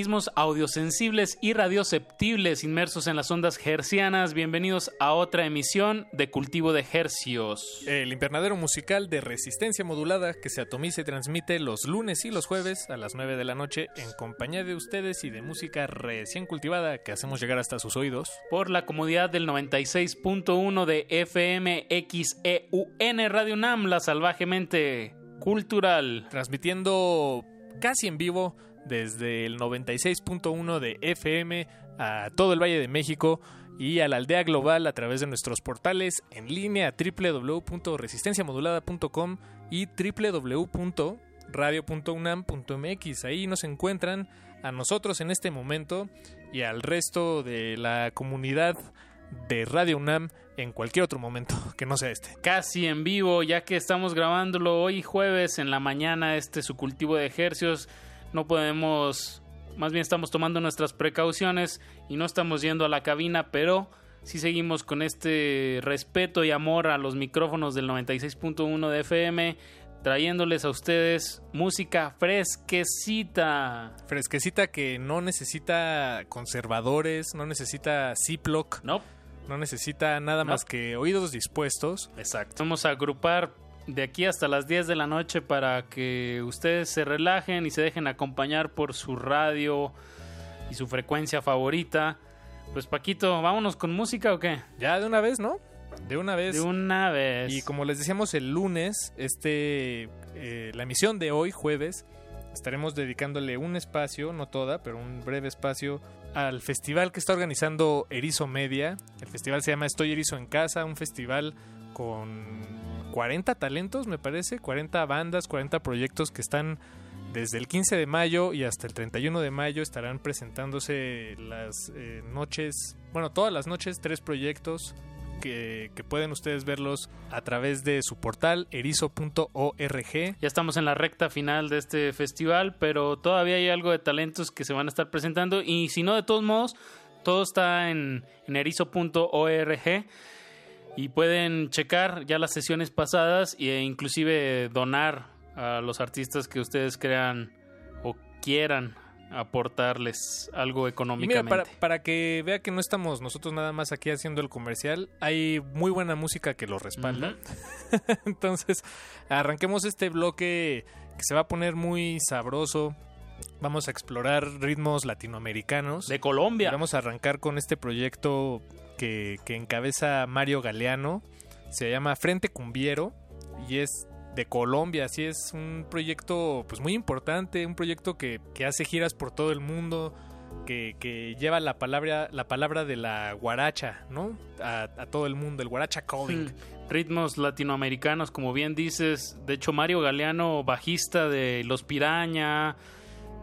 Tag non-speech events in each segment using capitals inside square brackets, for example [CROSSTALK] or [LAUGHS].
Organismos audiosensibles y radioceptibles inmersos en las ondas hercianas, bienvenidos a otra emisión de Cultivo de Hercios. El invernadero musical de resistencia modulada que se atomiza y transmite los lunes y los jueves a las 9 de la noche en compañía de ustedes y de música recién cultivada que hacemos llegar hasta sus oídos. Por la comodidad del 96.1 de FM XEUN Radio UNAM, la salvajemente cultural. Transmitiendo casi en vivo desde el 96.1 de FM a todo el Valle de México y a la aldea global a través de nuestros portales en línea www.resistenciamodulada.com y www.radio.unam.mx. Ahí nos encuentran a nosotros en este momento y al resto de la comunidad de Radio UNAM en cualquier otro momento [LAUGHS] que no sea este. Casi en vivo, ya que estamos grabándolo hoy jueves en la mañana, este su cultivo de ejercicios no podemos, más bien estamos tomando nuestras precauciones y no estamos yendo a la cabina, pero sí seguimos con este respeto y amor a los micrófonos del 96.1 de FM, trayéndoles a ustedes música fresquecita. Fresquecita que no necesita conservadores, no necesita Ziploc. No. No necesita nada más que oídos dispuestos. Exacto. Vamos a agrupar de aquí hasta las 10 de la noche para que ustedes se relajen y se dejen acompañar por su radio y su frecuencia favorita. Pues Paquito, vámonos con música o qué? Ya de una vez, ¿no? De una vez. De una vez. Y como les decíamos el lunes, este, eh, la emisión de hoy, jueves, estaremos dedicándole un espacio, no toda, pero un breve espacio al festival que está organizando Erizo Media. El festival se llama Estoy Erizo en Casa, un festival con 40 talentos, me parece, 40 bandas, 40 proyectos que están desde el 15 de mayo y hasta el 31 de mayo estarán presentándose las eh, noches, bueno, todas las noches, tres proyectos que, pueden ustedes verlos a través de su portal erizo.org. Ya estamos en la recta final de este festival, pero todavía hay algo de talentos que se van a estar presentando y si no, de todos modos, todo está en erizo.org y pueden checar ya las sesiones pasadas e inclusive donar a los artistas que ustedes crean o quieran aportarles algo económicamente. para, para, que vea que no estamos nosotros nada más aquí haciendo el comercial, hay muy buena música que lo respalda. [LAUGHS] Entonces, arranquemos este bloque que se va a poner muy sabroso. Vamos a explorar ritmos latinoamericanos. De Colombia. vamos a arrancar con este proyecto que, encabeza Mario Galeano. Se llama Frente Cumbiero y es de Colombia. Así es un proyecto pues muy importante, un proyecto que, hace giras por todo el mundo. Que, lleva la palabra, la palabra de la guaracha, ¿no? A, todo el mundo, el guaracha calling. Hmm. Ritmos latinoamericanos, como bien dices. De hecho, Mario Galeano, bajista de Los Piraña,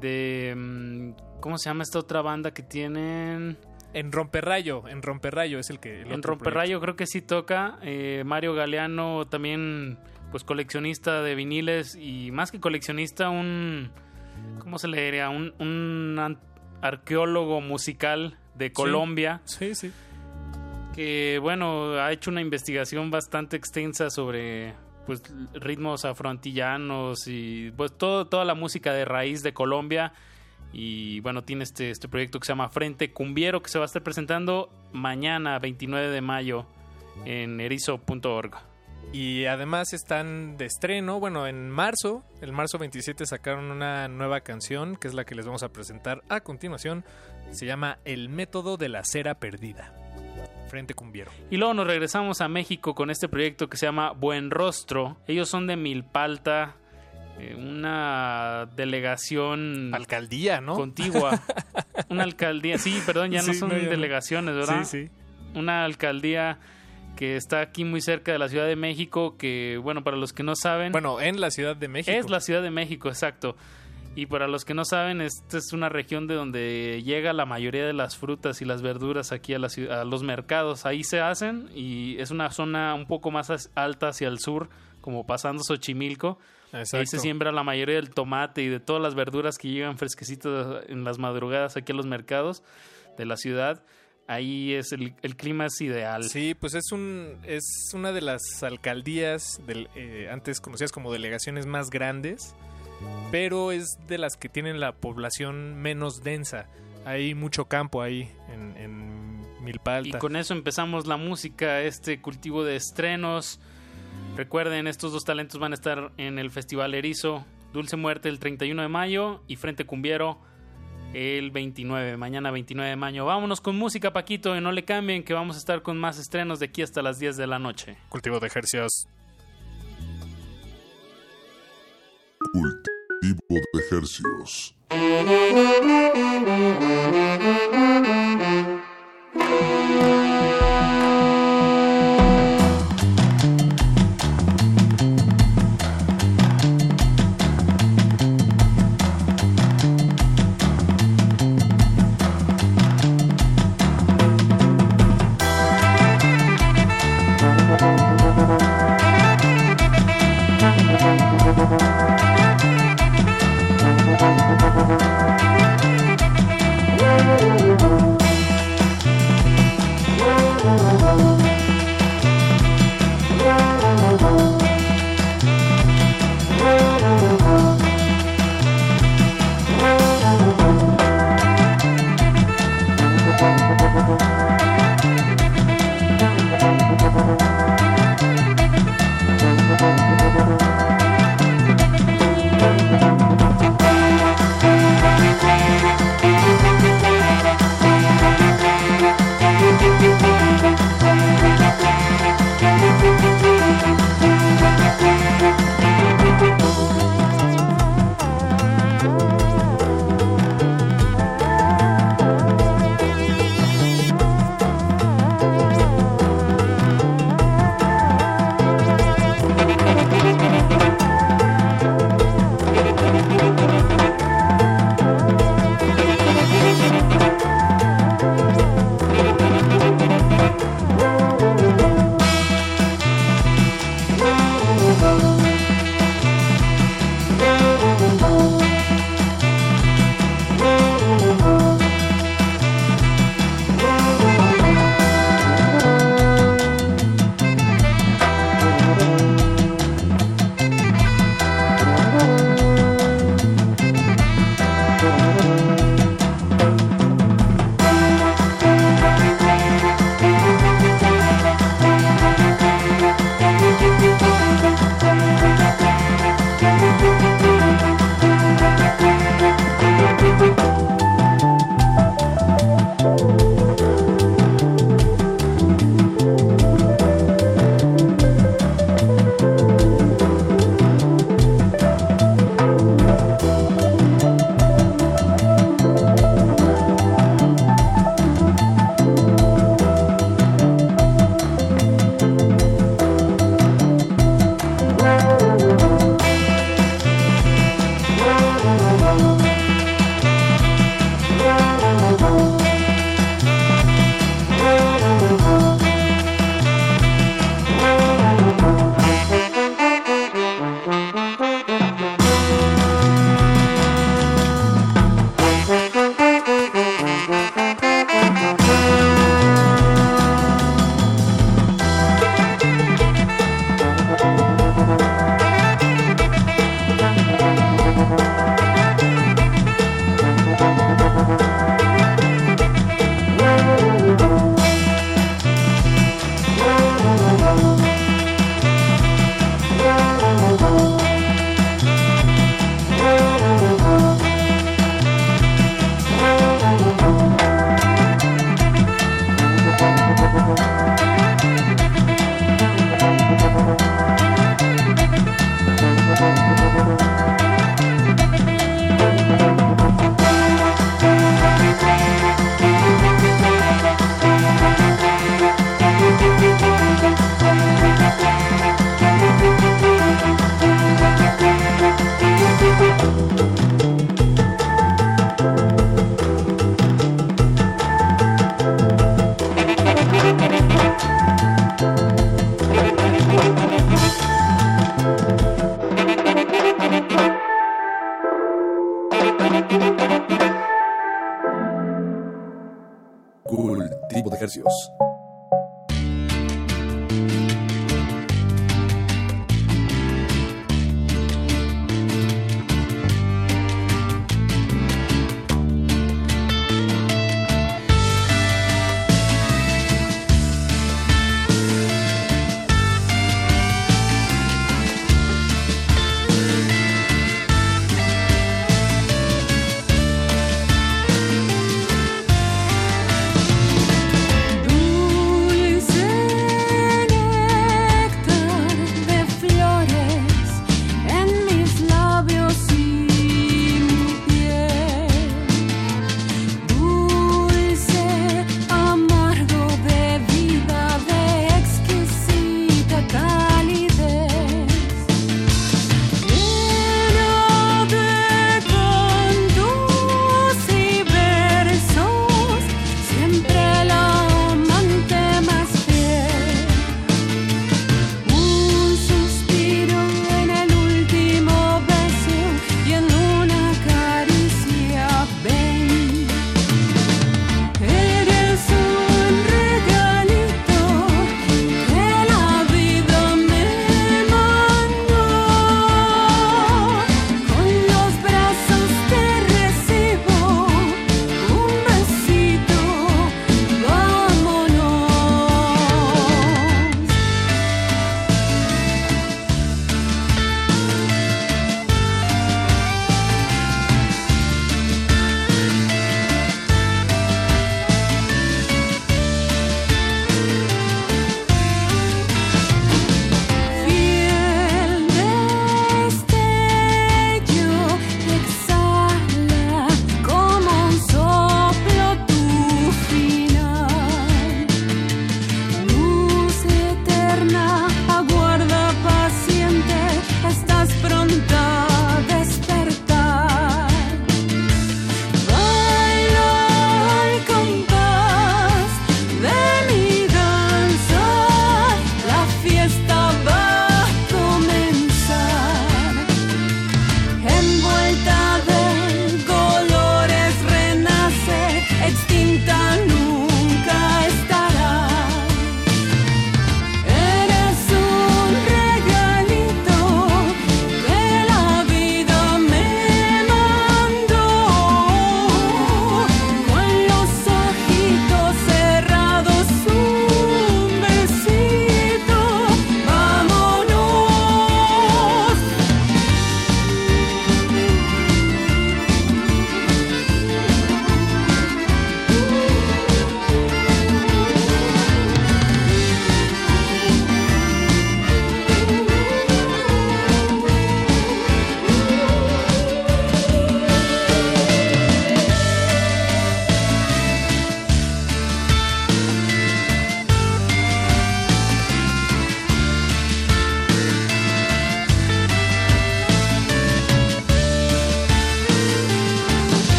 de... Mm, ¿Cómo se llama esta otra banda que tienen? En Romperrayo, en Romperrayo es el que... en Romperrayo creo que sí toca. Eh, Mario Galeano también, pues coleccionista de viniles y más que coleccionista, un... ¿Cómo se le diría? Un, un arqueólogo musical de Colombia. Sí, sí, Que bueno, ha hecho una investigación bastante extensa sobre pues ritmos afroantillanos y pues todo, toda la música de raíz de Colombia y bueno, tiene este, este proyecto que se llama Frente Cumbiero que se va a estar presentando mañana, 29 de mayo, en erizo.org. Y además están de estreno, bueno, en marzo, el marzo 27 sacaron una nueva canción, que es la que les vamos a presentar a continuación. Se llama El método de la cera perdida. Frente Cumbiero. Y luego nos regresamos a México con este proyecto que se llama Buen Rostro. Ellos son de Milpalta, una delegación... Alcaldía, ¿no? Contigua. [LAUGHS] una alcaldía, sí, perdón, ya no son delegaciones, ¿verdad? Sí, sí. Una alcaldía que está aquí muy cerca de la Ciudad de México, que bueno, para los que no saben... Bueno, en la Ciudad de México. Es la Ciudad de México, exacto. Y para los que no saben, esta es una región de donde llega la mayoría de las frutas y las verduras aquí a, la a los mercados. Ahí se hacen y es una zona un poco más alta hacia el sur, como pasando Xochimilco. Ahí se siembra la mayoría del tomate y de todas las verduras que llegan fresquecitas en las madrugadas aquí a los mercados de la ciudad. Ahí es el, clima es ideal. Sí, pues es un es una de las alcaldías del, eh, antes conocidas como delegaciones más grandes pero es de las que tienen la población menos densa. Hay mucho campo ahí en, en Milpa Y con eso empezamos la música, este cultivo de estrenos. Recuerden, estos dos talentos van a estar en el Festival Erizo, Dulce Muerte el 31 de mayo y Frente Cumbiero el 29, mañana 29 de mayo. Vámonos con música, Paquito, y no le cambien que vamos a estar con más estrenos de aquí hasta las 10 de la noche. Cultivo de ejercicios. Cultivo de ejercicios.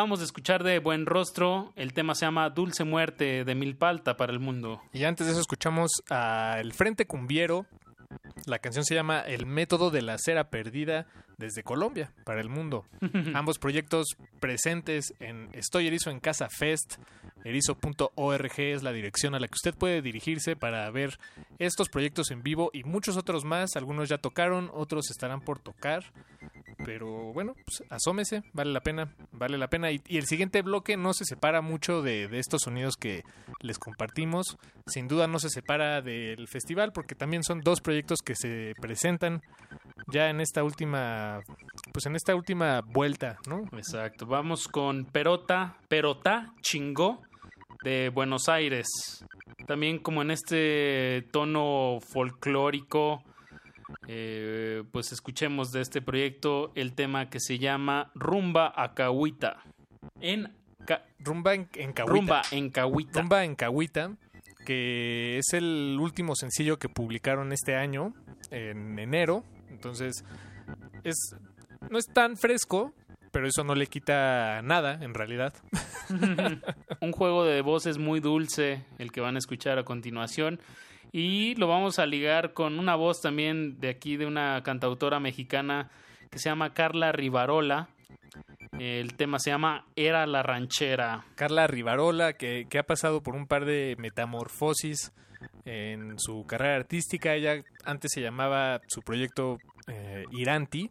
Acabamos de escuchar de Buen Rostro, el tema se llama Dulce Muerte de Milpalta para el mundo. Y antes de eso escuchamos a El Frente Cumbiero. La canción se llama El método de la cera perdida desde Colombia para el mundo. [LAUGHS] Ambos proyectos presentes en Estoy Erizo en Casa Fest. Erizo.org es la dirección a la que usted puede dirigirse para ver estos proyectos en vivo y muchos otros más. Algunos ya tocaron, otros estarán por tocar. Pero bueno, pues asómese, vale la pena, vale la pena. Y, el siguiente bloque no se separa mucho de, estos sonidos que les compartimos. Sin duda no se separa del festival porque también son dos proyectos que se presentan ya en esta última, pues en esta última vuelta, ¿no? Exacto. Vamos con Perota, Perota, Chingó de Buenos Aires. También como en este tono folclórico eh, pues escuchemos de este proyecto el tema que se llama Rumba Acahuita. En Rumba en, Cahuita. Rumba en Cahuita. Rumba en Cahuita, que es el último sencillo que publicaron este año, en enero. Entonces, es no es tan fresco, pero eso no le quita nada, en realidad. [LAUGHS] Un juego de voces muy dulce, el que van a escuchar a continuación. Y lo vamos a ligar con una voz también de aquí, de una cantautora mexicana que se llama Carla Rivarola. El tema se llama Era la ranchera. Carla Rivarola, que, que ha pasado por un par de metamorfosis en su carrera artística. Ella antes se llamaba su proyecto eh, Iranti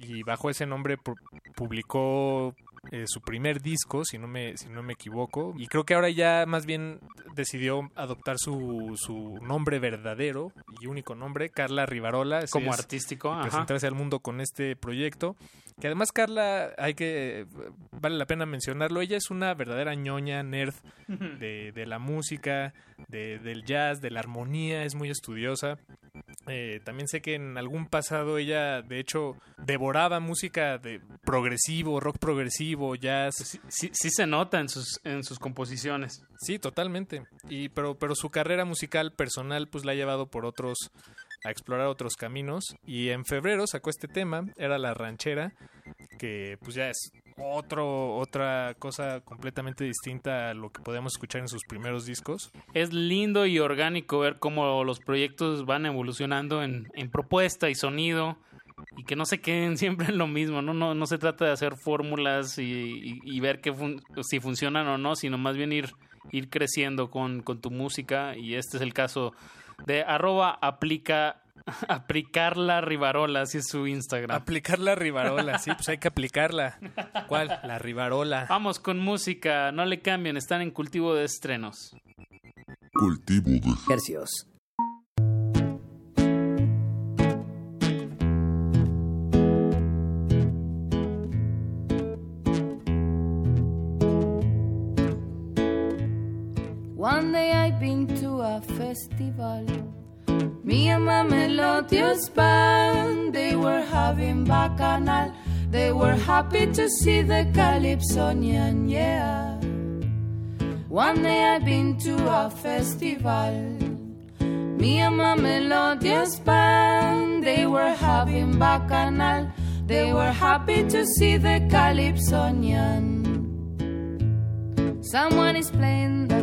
y bajo ese nombre pu- publicó eh, su primer disco, si no, me, si no me equivoco. Y creo que ahora ya más bien decidió adoptar su, su nombre verdadero y único nombre, Carla Rivarola. Como es- artístico, y ajá. presentarse al mundo con este proyecto. Que además Carla, hay que, vale la pena mencionarlo, ella es una verdadera ñoña, nerd de, de la música, de- del jazz, de la armonía, es muy estudiosa. Eh, también sé que en algún pasado ella, de hecho, devoraba música de progresivo, rock progresivo, jazz. Sí, sí- sí se nota en sus, en sus composiciones. Sí, totalmente. Y pero pero su carrera musical personal pues la ha llevado por otros a explorar otros caminos y en febrero sacó este tema, era La Ranchera, que pues ya es otro otra cosa completamente distinta a lo que podíamos escuchar en sus primeros discos. Es lindo y orgánico ver cómo los proyectos van evolucionando en, en propuesta y sonido y que no se queden [LAUGHS] siempre en lo mismo, ¿no? No, no se trata de hacer fórmulas y, y- ver que si funcionan o no, sino más bien ir, ir creciendo con, con tu música y este es el caso de arroba aplica [LAUGHS] aplicarla Rivarola, así es su Instagram. Aplicar la Rivarola, sí, pues hay que aplicarla. ¿Cuál? La Rivarola. Vamos con música, no le cambien, están en cultivo de estrenos. Cultivo de Hercios. One day I've been to a festival. Me and my melodious band, they were having bacchanal. They were happy to see the Calypsonian, yeah. One day I've been to a festival. Me and my melodious band, they were having bacchanal. They were happy to see the Calypsonian. Someone is playing the.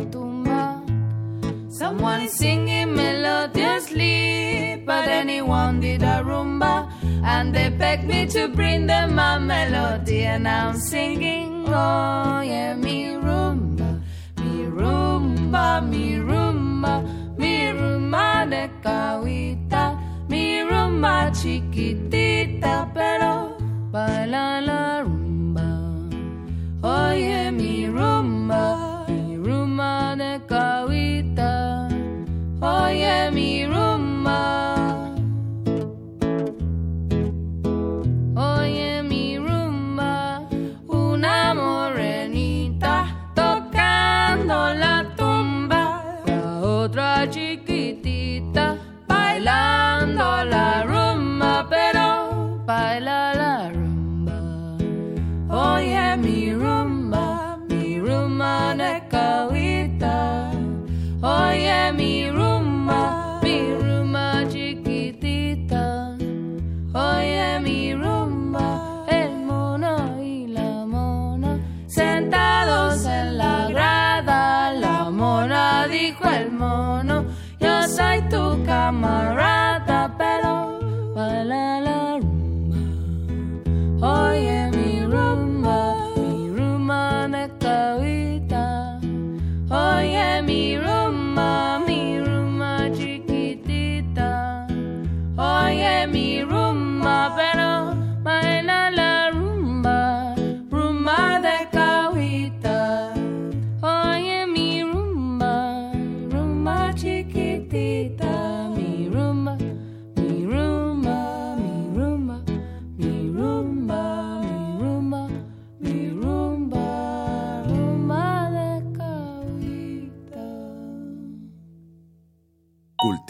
Someone is singing melodiously. But anyone did a rumba. And they begged me to bring them a melody. And I'm singing, oh yeah, mi rumba. Mi rumba, mi rumba. Mi rumba de cahuita. Mi rumba chiquitita. Pero baila la rumba. Oh, Oye mi rumba,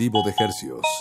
De Hercios.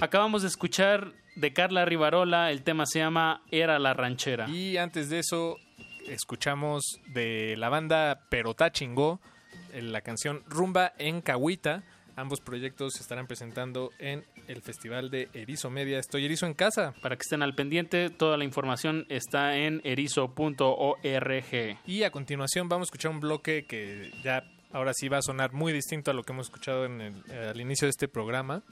Acabamos de escuchar de Carla Rivarola, el tema se llama Era la ranchera. Y antes de eso, escuchamos de la banda Perotá Chingó eh, la canción Rumba en Cahuita. Ambos proyectos se estarán presentando en el Festival de Erizo Media. Estoy Erizo en casa. Para que estén al pendiente, toda la información está en erizo.org. Y a continuación vamos a escuchar un bloque que ya ahora sí va a sonar muy distinto a lo que hemos escuchado en el- eh, al inicio de este programa.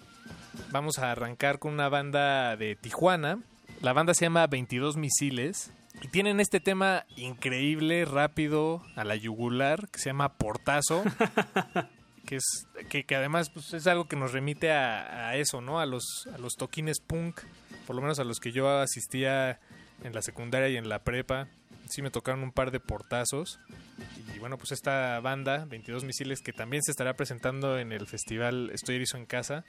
Vamos a arrancar con una banda de Tijuana. La banda se llama 22 Misiles. Y tienen este tema increíble, rápido, a la yugular, que se llama Portazo. [LAUGHS] que, es, que, además pues, es algo que nos remite a, eso, ¿no? A los, a los toquines punk, por lo menos a los que yo asistía en la secundaria y en la prepa. Sí me tocaron un par de portazos. Y bueno, pues esta banda, 22 Misiles, que también se estará presentando en el festival Estoy Erizo en Casa,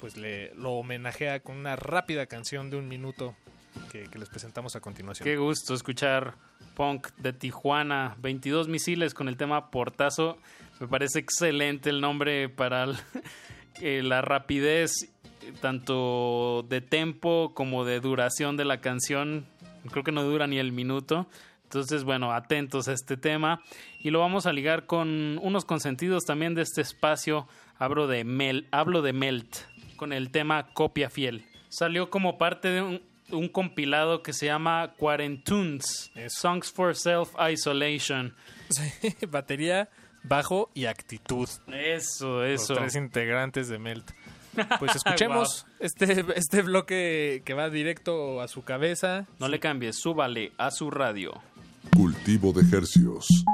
pues le, lo homenajea con una rápida canción de un minuto que, que les presentamos a continuación. Qué gusto escuchar punk de Tijuana, 22 misiles con el tema Portazo. Me parece excelente el nombre para el- [LAUGHS] eh, la rapidez tanto de tempo como de duración de la canción. Creo que no dura ni el minuto. Entonces, bueno, atentos a este tema. Y lo vamos a ligar con unos consentidos también de este espacio. Hablo de, Mel, hablo de Melt, con el tema Copia Fiel. Salió como parte de un, un compilado que se llama Quarantunes, Eso. Songs for Self-Isolation. [LAUGHS] Batería, bajo y actitud. Eso, Los eso. tres integrantes de Melt. [LAUGHS] Pues escuchemos este, este bloque que va directo a su cabeza. No le cambies, súbale a su radio. Cultivo de Hercios.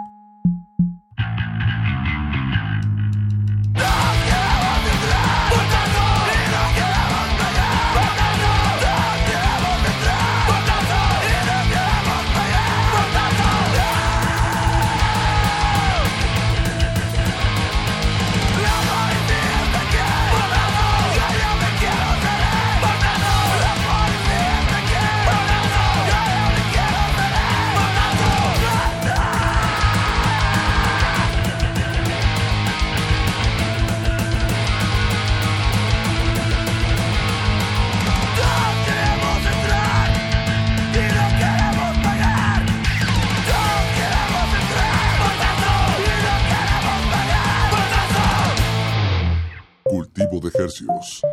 Cultivo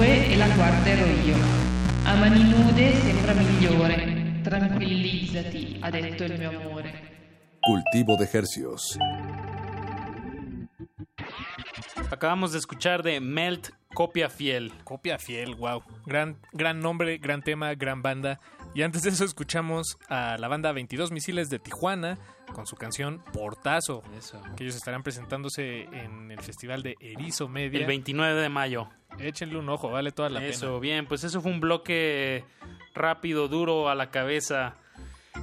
sangue e la guarda ero io. A mani nude sembra migliore. Tranquillizzati, ha detto il mio amore. Cultivo de Hercios. Acabamos de escuchar de Melt Copia Fiel. Copia fiel, wow. Gran, gran nombre, gran tema, gran banda. Y antes de eso escuchamos a la banda 22 Misiles de Tijuana con su canción Portazo, Eso. que ellos estarán presentándose en el festival de Erizo Media. El 29 de mayo. Échenle un ojo, vale toda la eso, pena. bien, pues eso fue un bloque rápido, duro a la cabeza.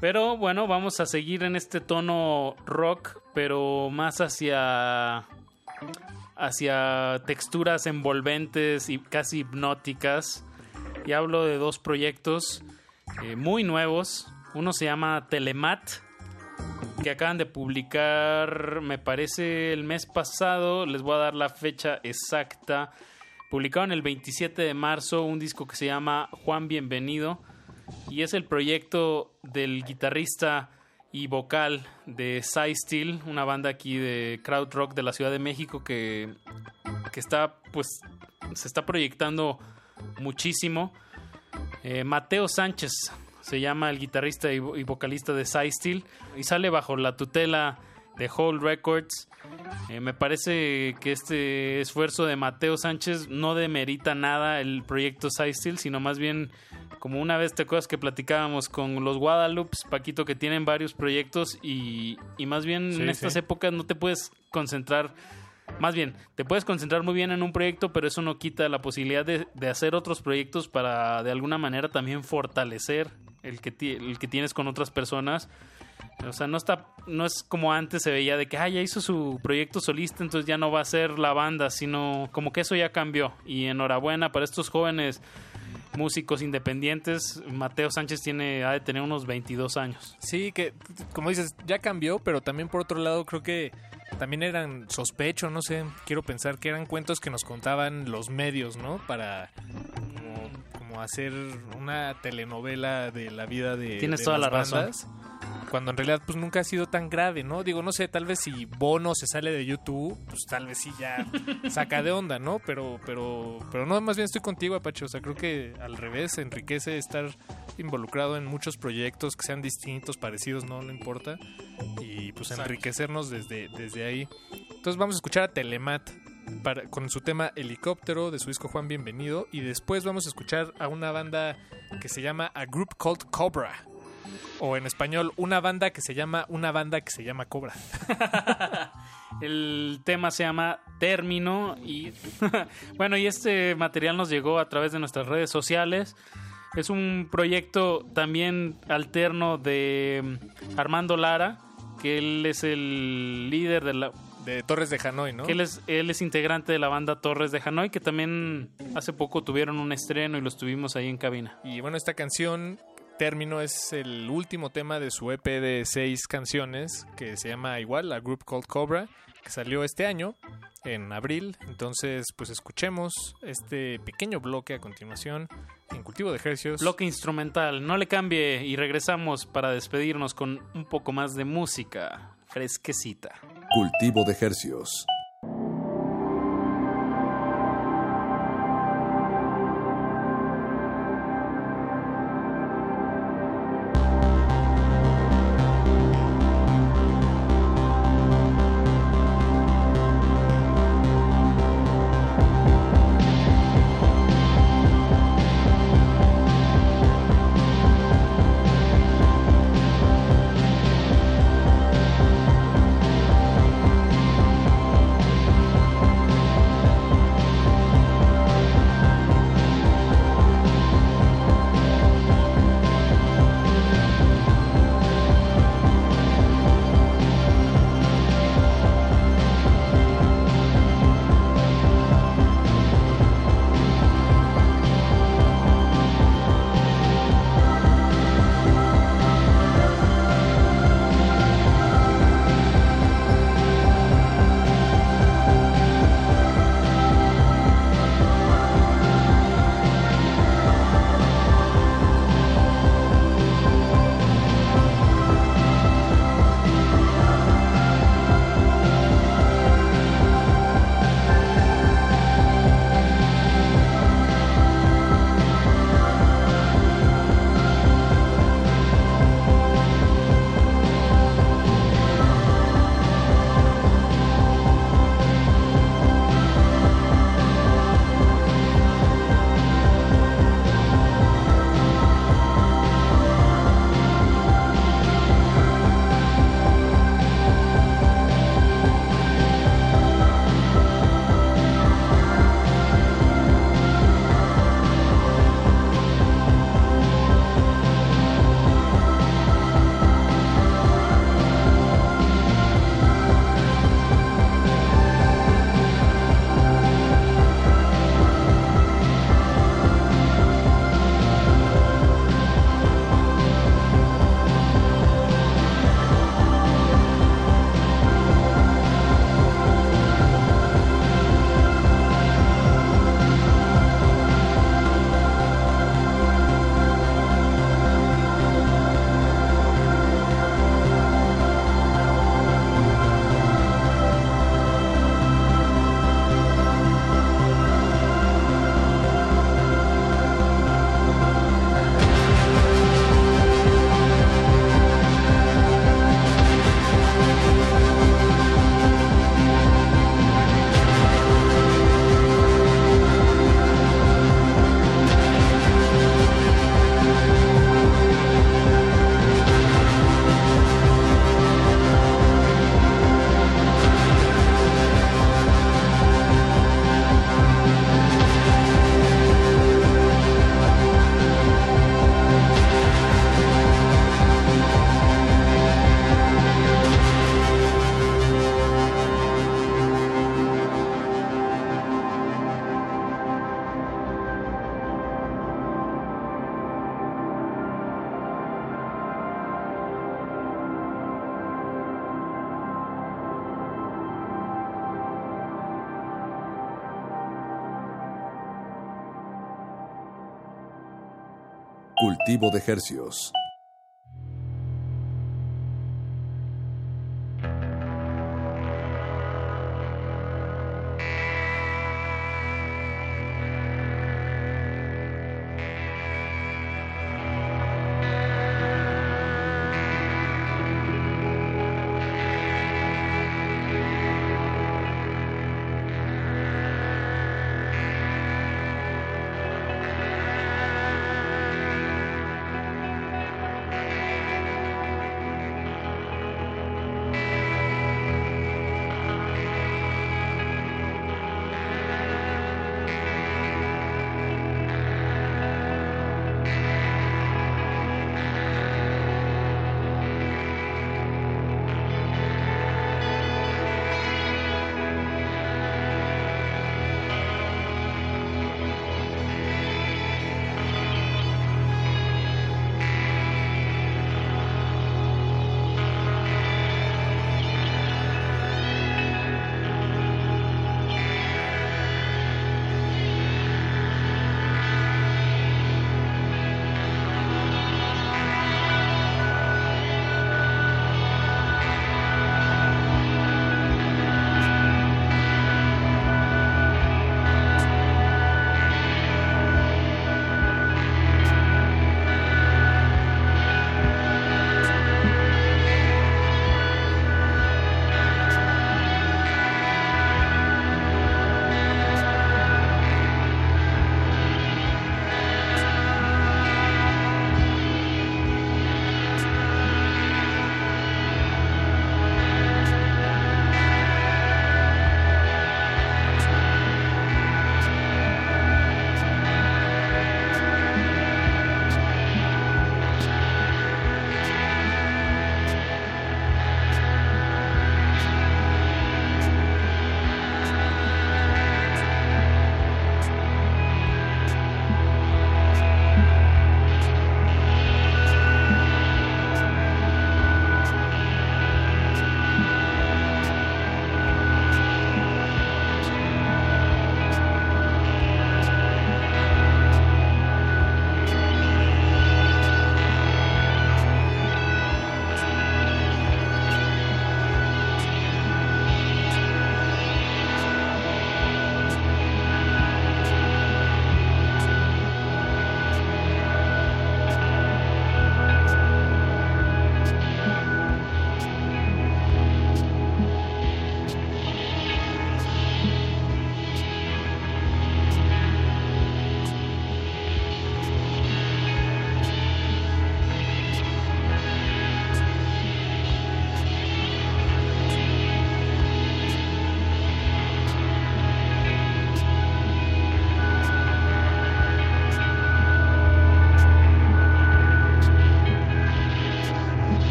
Pero bueno, vamos a seguir en este tono rock, pero más hacia hacia texturas envolventes y casi hipnóticas. Y hablo de dos proyectos eh, muy nuevos. Uno se llama Telemat, que acaban de publicar, me parece, el mes pasado. Les voy a dar la fecha exacta. Publicaron el 27 de marzo un disco que se llama Juan Bienvenido. Y es el proyecto del guitarrista y vocal de Psy Steel, una banda aquí de crowd rock de la Ciudad de México que, que está, pues, se está proyectando muchísimo. Eh, Mateo Sánchez se llama el guitarrista y, vo- y vocalista de Psy Steel y sale bajo la tutela de Whole Records. Eh, me parece que este esfuerzo de Mateo Sánchez no demerita nada el proyecto Psy Steel, sino más bien como una vez te acuerdas que platicábamos con los Guadalupe, Paquito, que tienen varios proyectos y, y más bien Sí, en estas sí. épocas no te puedes concentrar, más bien, te puedes concentrar muy bien en un proyecto, pero eso no quita la posibilidad de, de hacer otros proyectos para de alguna manera también fortalecer el que, el que tienes con otras personas. O sea, no está, no es como antes se veía de que ah, ya hizo su proyecto solista, entonces ya no va a ser la banda, sino como que eso ya cambió. Y enhorabuena para estos jóvenes músicos independientes. Mateo Sánchez tiene, ha de tener unos 22 años. Sí, que como dices, ya cambió, pero también por otro lado creo que también eran sospecho, no sé, quiero pensar que eran cuentos que nos contaban los medios, ¿no? Para como, hacer una telenovela de la vida de Tienes de toda las la razón. bandas, Cuando en realidad pues nunca ha sido tan grave, ¿no? Digo, no sé, tal vez si Bono se sale de YouTube, pues tal vez sí ya [LAUGHS] saca de onda, ¿no? Pero pero pero no, más bien estoy contigo, Apache, o sea, creo que al revés enriquece estar involucrado en muchos proyectos que sean distintos, parecidos, no, no importa. Y pues enriquecernos desde, desde ahí. Entonces vamos a escuchar a Telemat con su tema Helicóptero de su disco Juan Bienvenido. Y después vamos a escuchar a una banda que se llama A Group Called Cobra. O en español, una banda que se llama Una banda que se llama Cobra. [LAUGHS] El tema se llama Término y [LAUGHS] bueno, y este material nos llegó a través de nuestras redes sociales. Es un proyecto también alterno de mm, Armando Lara, que él es el líder de la De Torres de Hanoi, ¿no? que él es, él es integrante de la banda Torres de Hanoi, que también hace poco tuvieron un estreno y los tuvimos ahí en cabina. Y bueno, esta canción, Término, es el último tema de su EP de seis canciones que se llama igual, A Group Called Cobra, que salió este año, en abril. Entonces, pues escuchemos este pequeño bloque a continuación en Cultivo de Ejercicios. Bloque instrumental, no le cambie y regresamos para despedirnos con un poco más de música fresquecita. Cultivo de Hercios. Cultivo de Hercios.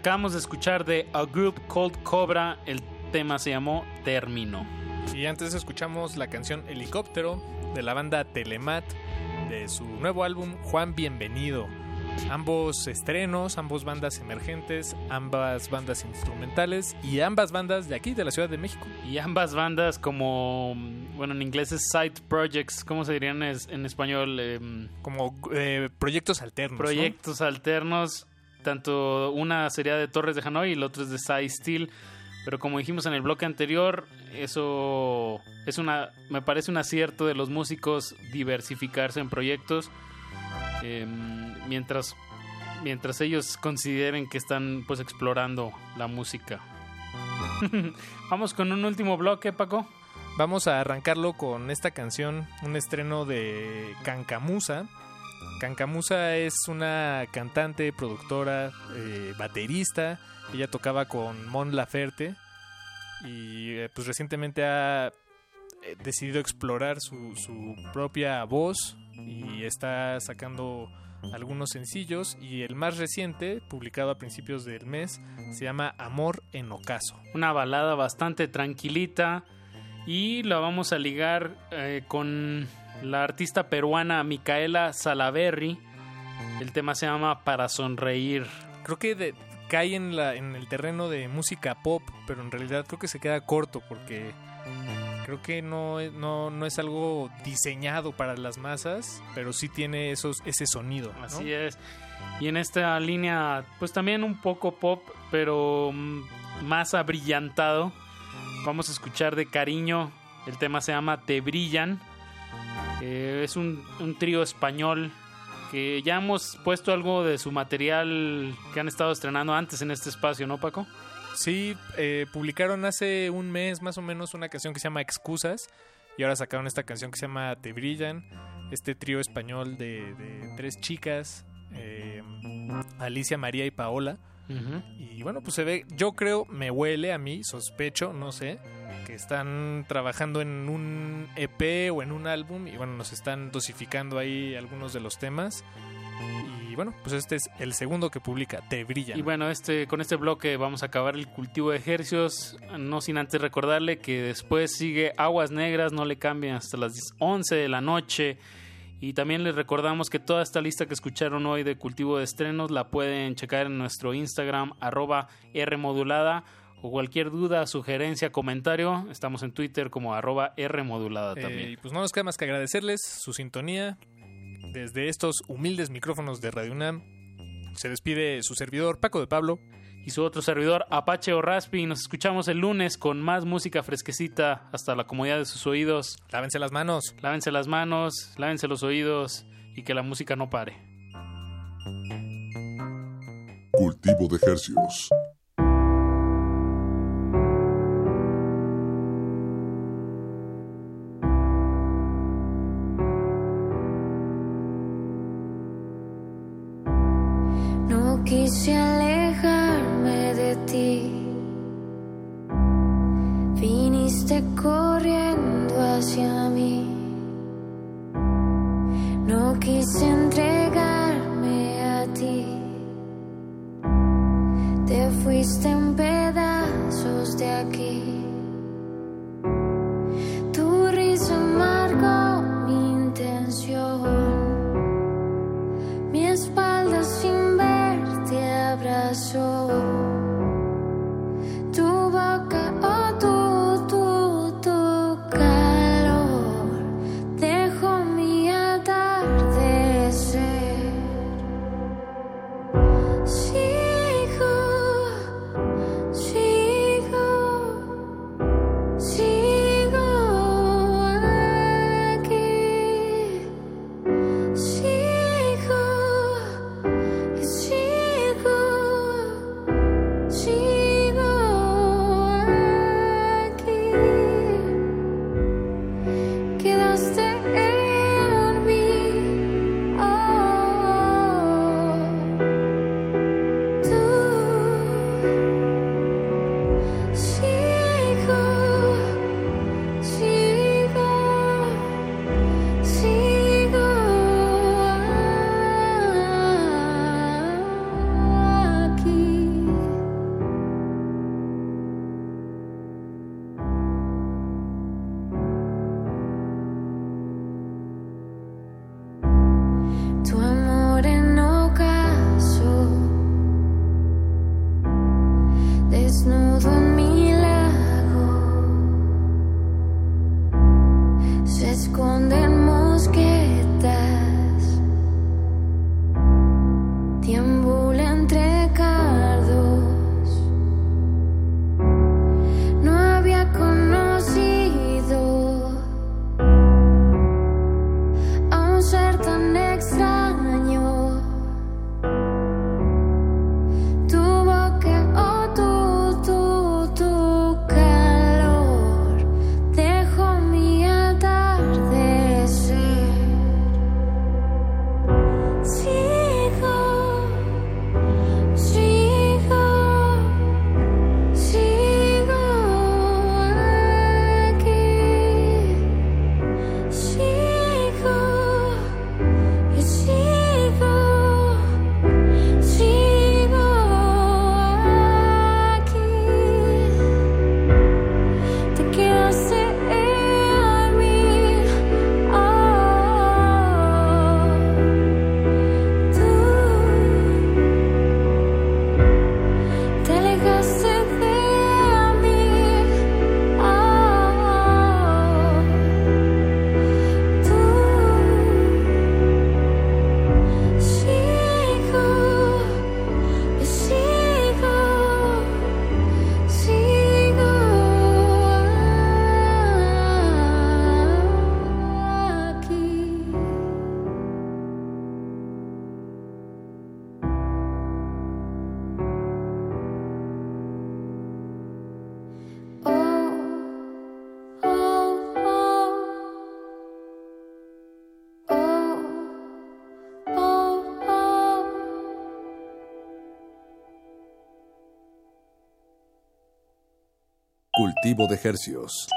Acabamos de escuchar de A Group Called Cobra, el tema se llamó Término. Y antes escuchamos la canción Helicóptero de la banda Telemat de su nuevo álbum Juan Bienvenido. Ambos estrenos, ambos bandas emergentes, ambas bandas instrumentales y ambas bandas de aquí, de la Ciudad de México. Y ambas bandas como, bueno, en inglés es side projects, ¿cómo se dirían en español? Em, Como eh, proyectos alternos. ¿no? proyectos alternos tanto una sería de Torres de Hanoi y la otra es de Side Steel. Pero como dijimos en el bloque anterior, eso es una, me parece un acierto de los músicos diversificarse en proyectos, eh, mientras, mientras ellos consideren que están pues explorando la música. [LAUGHS] Vamos con un último bloque, Paco. Vamos a arrancarlo con esta canción, un estreno de Cancamusa. Cancamusa es una cantante, productora, eh, baterista. Ella tocaba con Mon Laferte y eh, pues recientemente ha eh, decidido explorar su, propia voz y está sacando algunos sencillos y el más reciente, publicado a principios del mes, se llama Amor en Ocaso. Una balada bastante tranquilita y la vamos a ligar con la artista peruana Micaela Salaverry. El tema se llama Para Sonreír. Creo que de- cae en, la, en el terreno de música pop, pero en realidad creo que se queda corto porque creo que no, es- no, no es algo diseñado para las masas, pero sí tiene esos, ese sonido. ¿no? Así es. Y en esta línea, pues también un poco pop, pero mm, más abrillantado. Vamos a escuchar de cariño. El tema se llama Te Brillan. Eh, es un, trío español que ya hemos puesto algo de su material que han estado estrenando antes en este espacio, ¿no, Paco? Sí, eh, publicaron hace un mes más o menos una canción que se llama Excusas y ahora sacaron esta canción que se llama Te Brillan, este trío español de, de tres chicas, eh, Alicia, María y Paola. Y bueno, pues se ve, yo creo, me huele a mí, sospecho, no sé, que están trabajando en un EP o en un álbum y bueno, nos están dosificando ahí algunos de los temas. Y bueno, pues este es el segundo que publica, Te Brillan. Y bueno, este, con este bloque vamos a acabar el cultivo de ejercios. No sin antes recordarle que después sigue Aguas Negras, no le cambien hasta las 11 de la noche. Y también les recordamos que toda esta lista que escucharon hoy de cultivo de estrenos la pueden checar en nuestro Instagram, arroba Rmodulada. O cualquier duda, sugerencia, comentario, estamos en Twitter como arroba Rmodulada Eh, también. y pues no nos queda más que agradecerles su sintonía desde estos humildes micrófonos de Radio UNAM. Se despide su servidor Paco de Pablo. Y su otro servidor Apache o Raspi. Nos escuchamos el lunes con más música fresquecita hasta la comodidad de sus oídos. Lávense las manos. Lávense las manos, lávense los oídos y que la música no pare. Cultivo de ejercios. de hercios.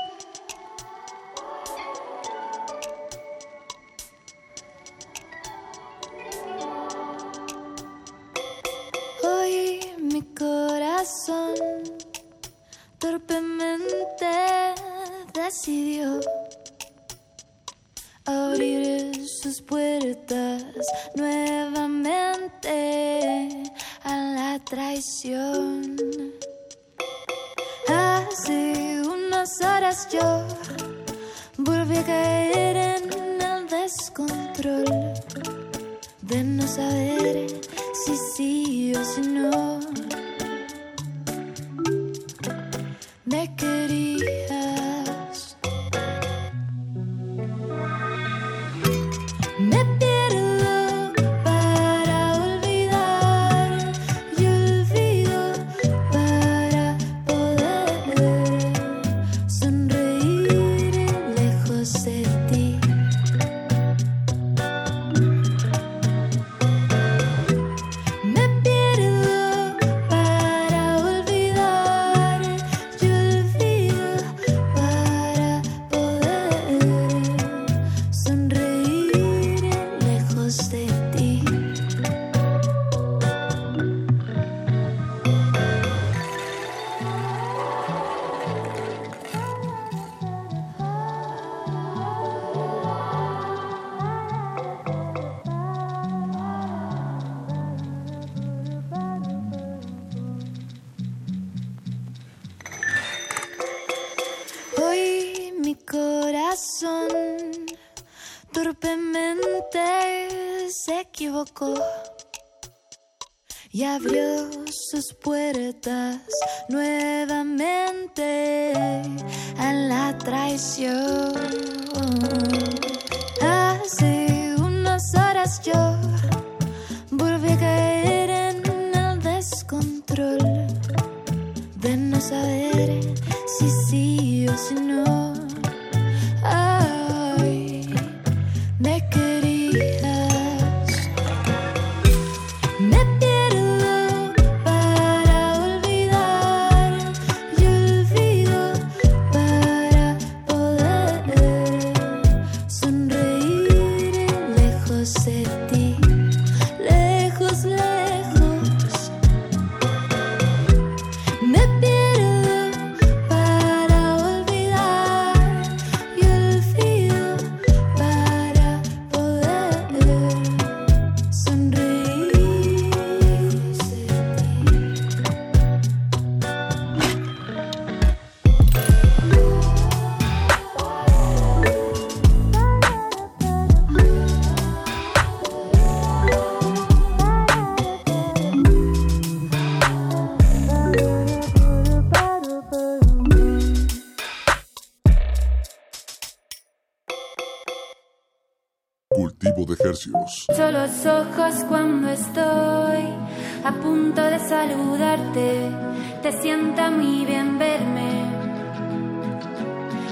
muy bien verme.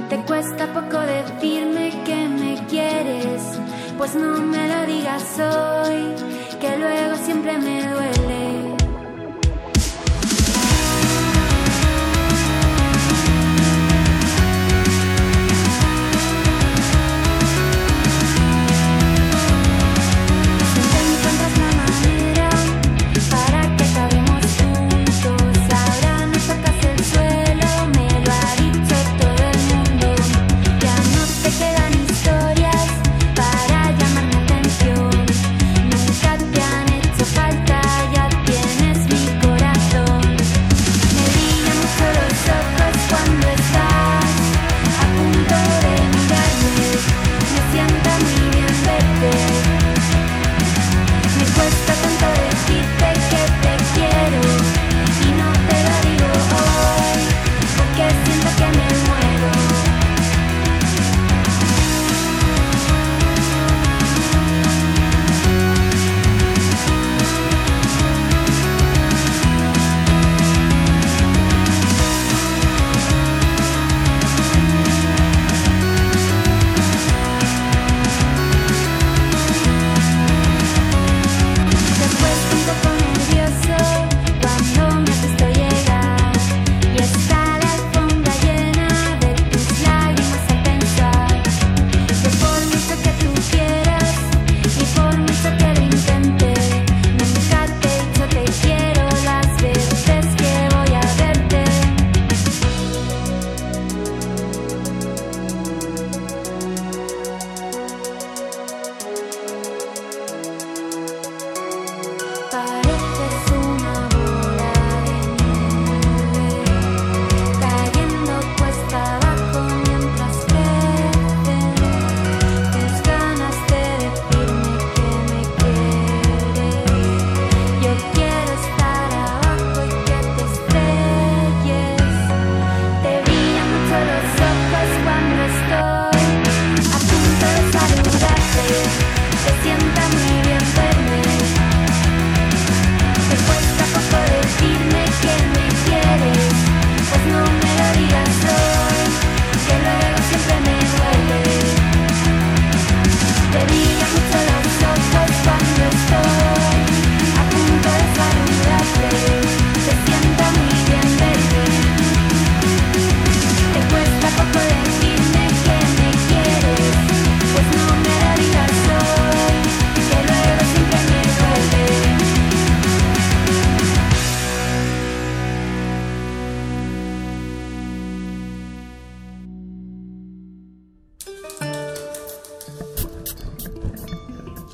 Te cuesta poco decirme que me quieres, pues no me lo digas hoy, que luego siempre me duele.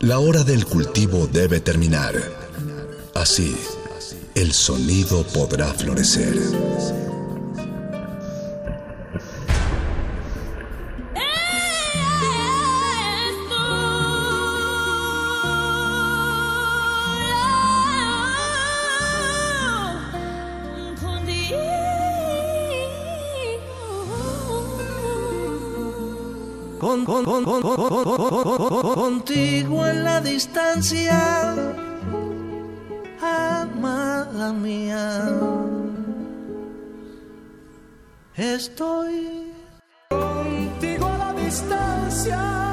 La hora del cultivo debe terminar. Así, el sonido podrá florecer. con, con, con, contigo en la distancia, amada mía. Estoy contigo a la distancia.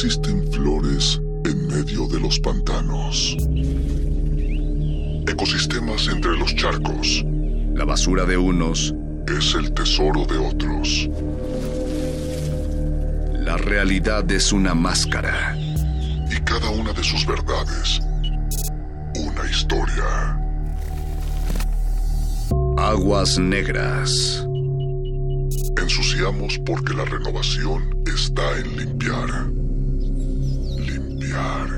Existen flores en medio de los pantanos. Ecosistemas entre los charcos. La basura de unos, Es el tesoro de otros. la realidad es una máscara. Y cada una de sus verdades. Una historia. Aguas negras. Ensuciamos porque la renovación está en limpiar. God.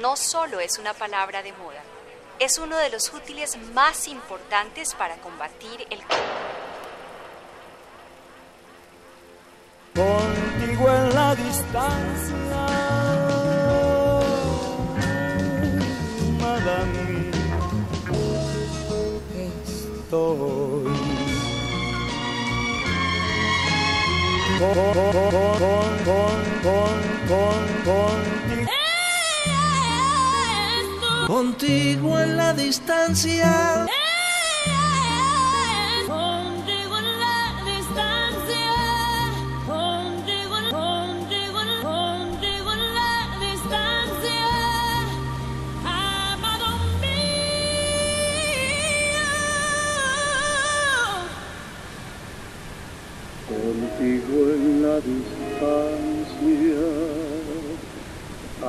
No solo es una palabra de moda, es uno de los útiles más importantes para combatir el contigo en la distancia. Amada mía, estoy. Contigo. En la distancia. Contigo en la distancia, contigo, contigo, contigo en la distancia, amado Contigo en la distancia,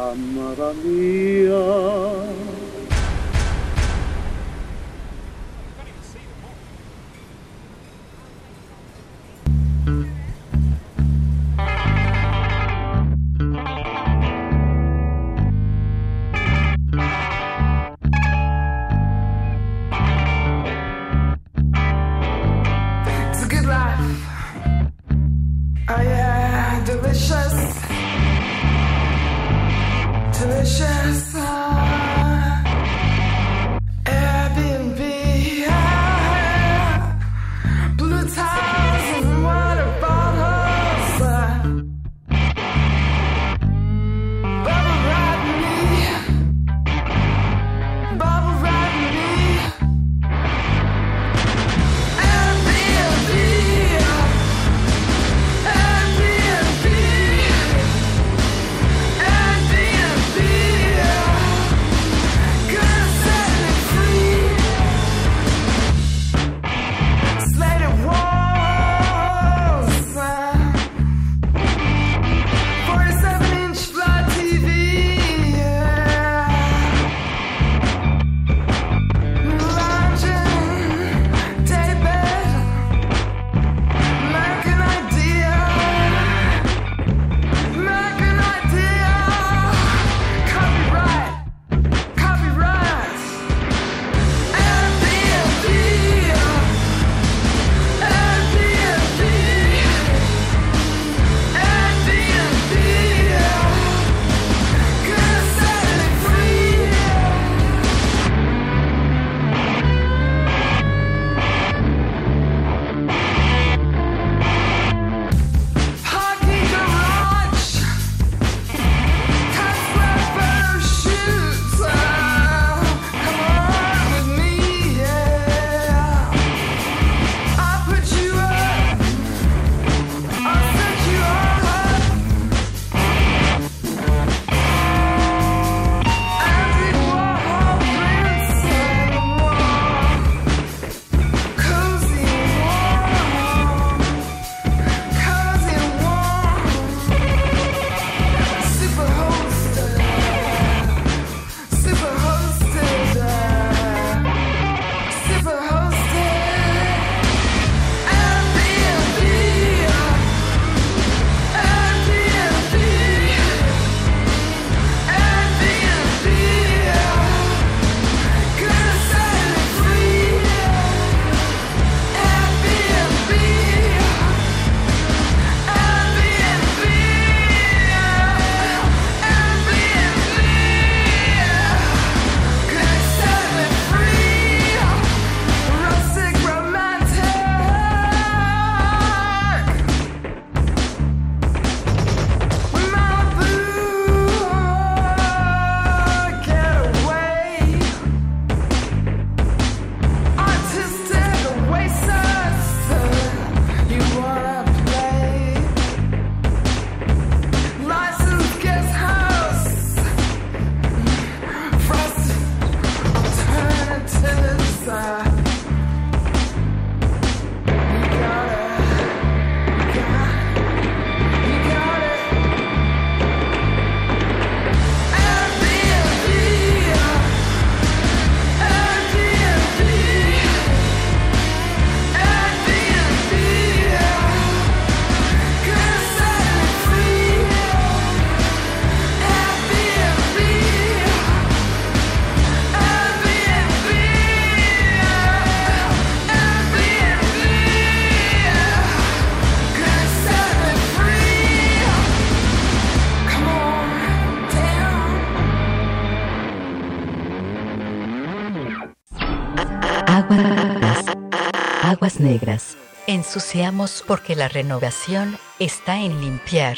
amada mía. Negras. Ensuciamos porque la renovación está en limpiar.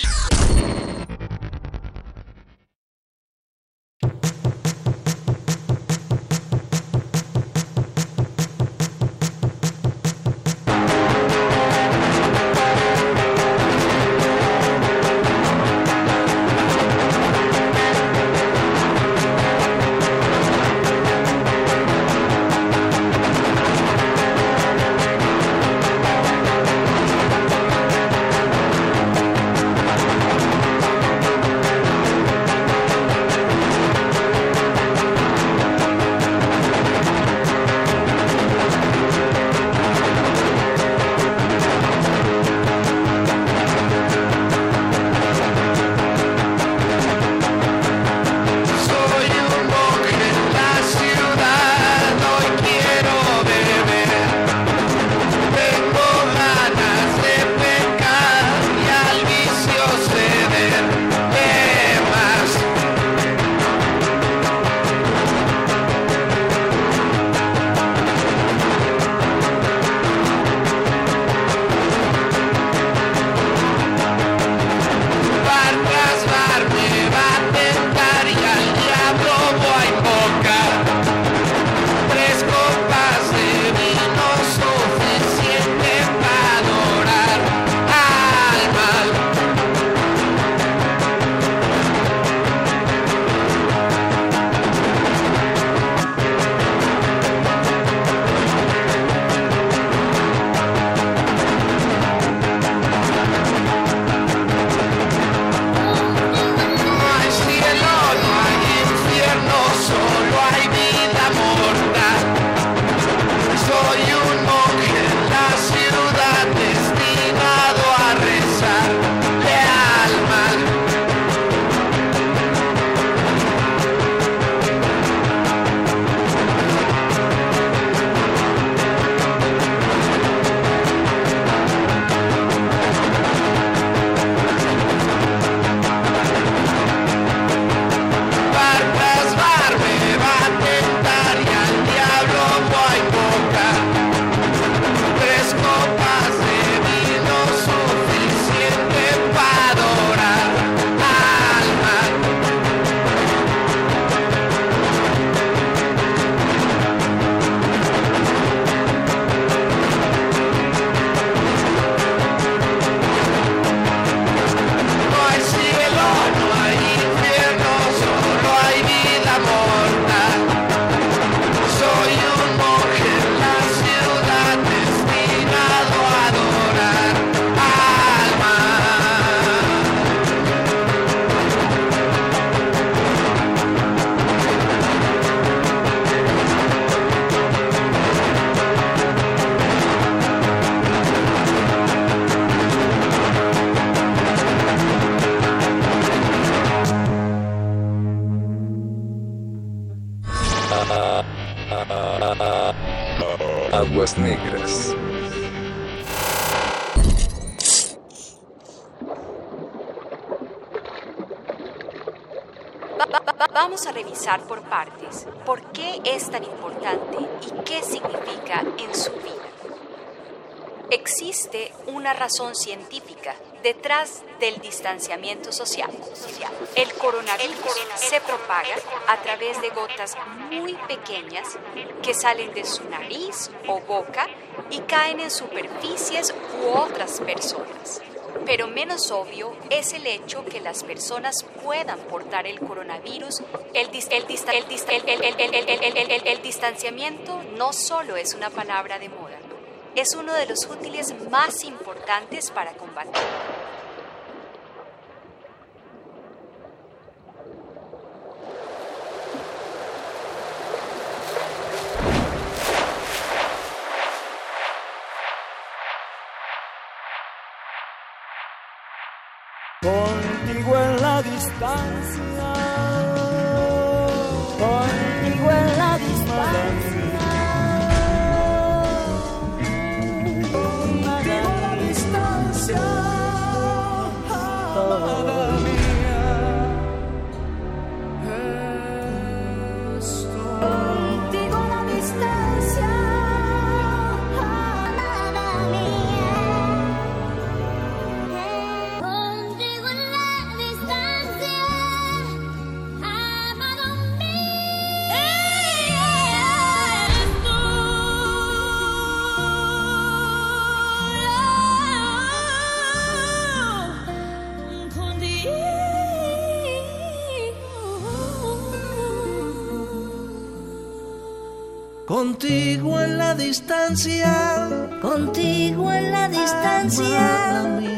razón científica detrás del distanciamiento social. El coronavirus, se propaga a través de gotas muy pequeñas que salen de su nariz o boca y caen en superficies u otras personas. Pero menos obvio es el hecho que las personas puedan portar el coronavirus. El, el, distanciamiento no solo es una palabra de moda, es uno de los útiles más importantes para combatir. Contigo en la distancia. Distancia, Contigo en la distancia.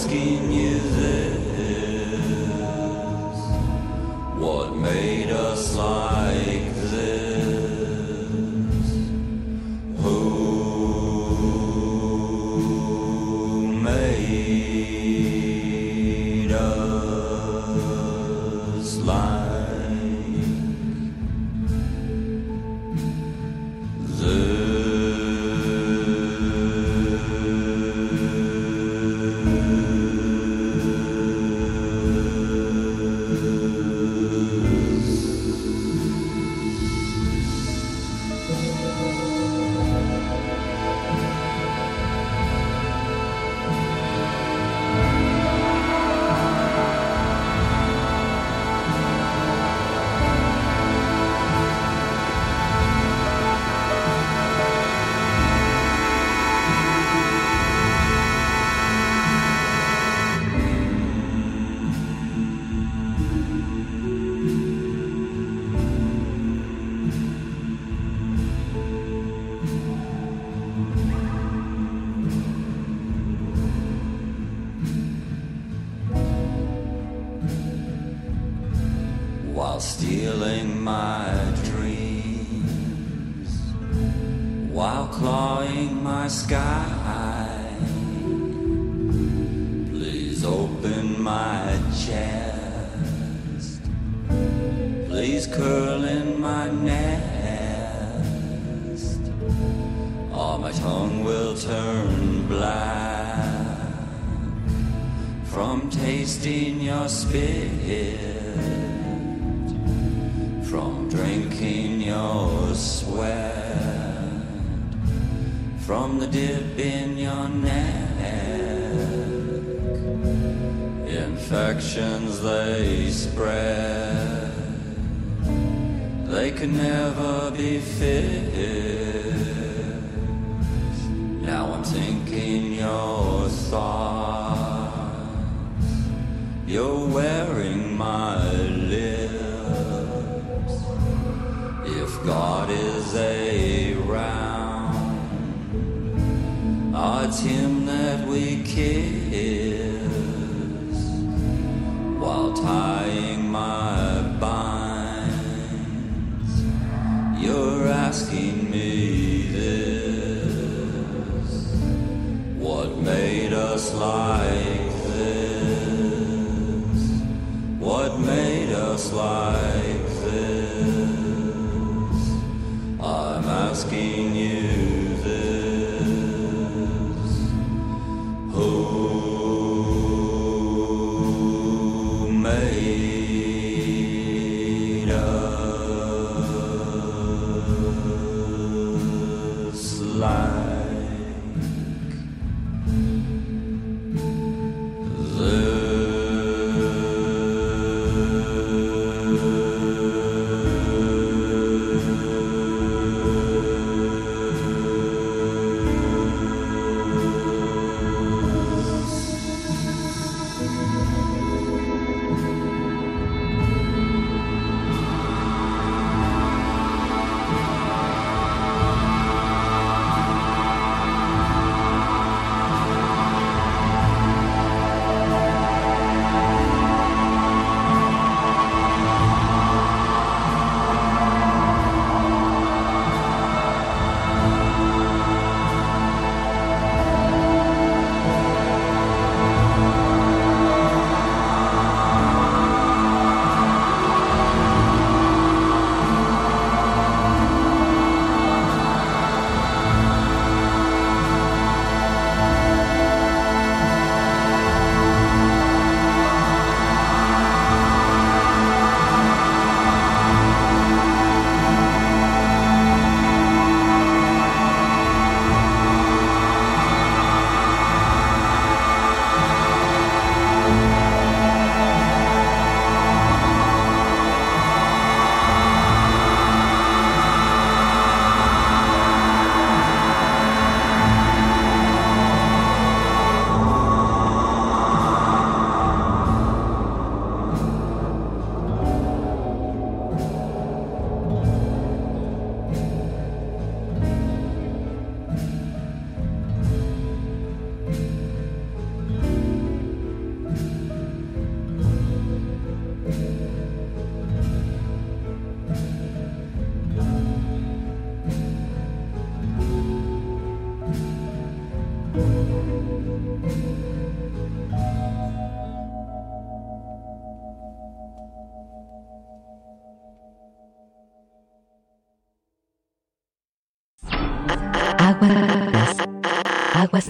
asking you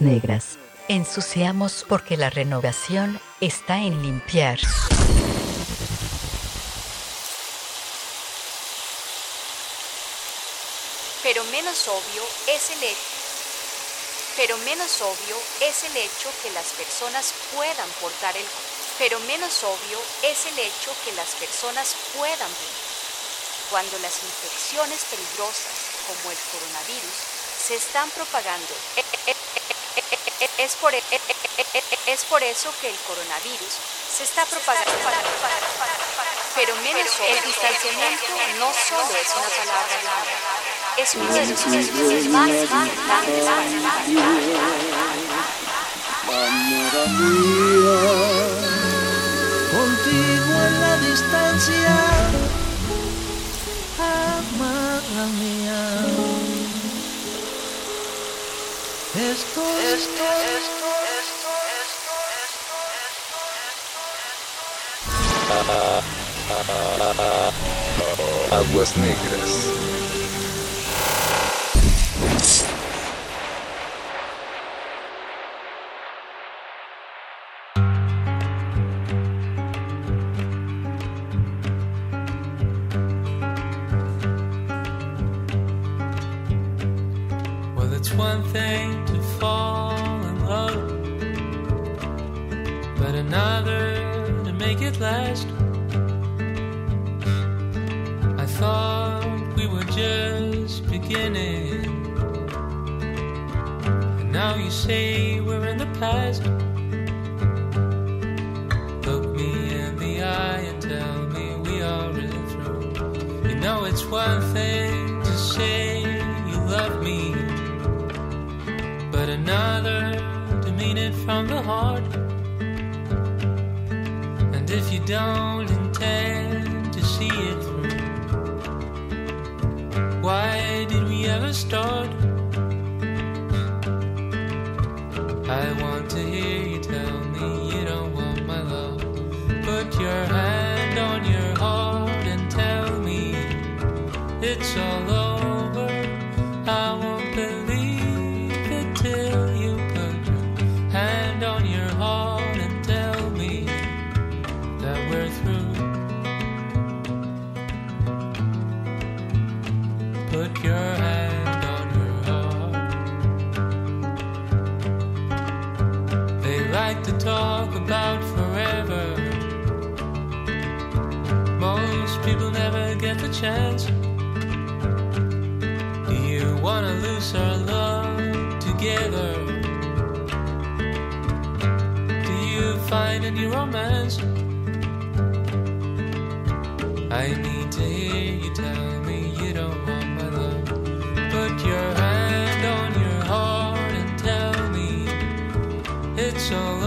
negras. Ensuciamos porque la renovación está en limpiar. Pero menos obvio es el hecho. Pero menos obvio es el hecho que las personas puedan portar el pero menos obvio es el hecho que las personas puedan cuando las infecciones peligrosas como el coronavirus se están propagando. Es por, es por eso que el coronavirus se está propagando. Pero menos el distanciamiento no solo es una palabra de moda, es los ejercicios más importantes para Amora Aguas negras. Well, it's one thing fall in love, but another to make it last. I thought we were just beginning, and now you say we're in the past. Look me in the eye and tell me we are really through. You know, it's one thing to say you love me but another it from the heart. And if you don't intend to see it through, why did we ever start? I want to hear you tell me you don't want my love. Put your hand talk about forever. Most people never get the chance. Do you wanna lose our love together? Do you find any romance? I need to hear you tell me you don't want my love. Put your hand on your heart and tell me it's all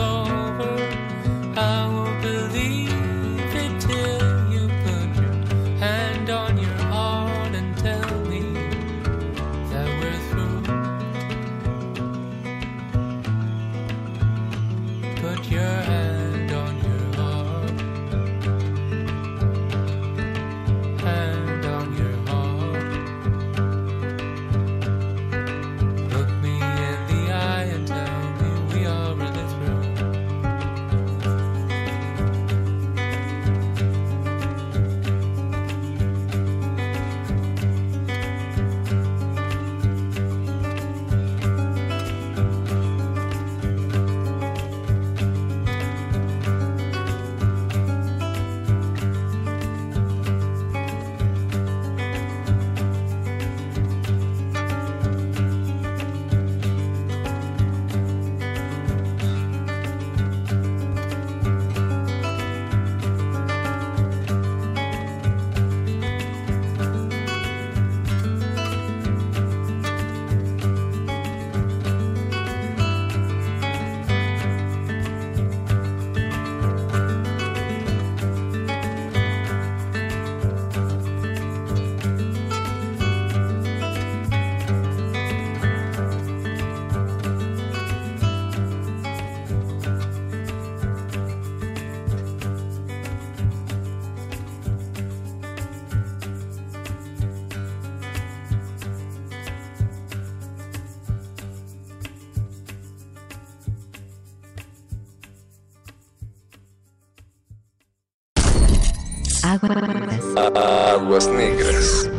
Aguas negras.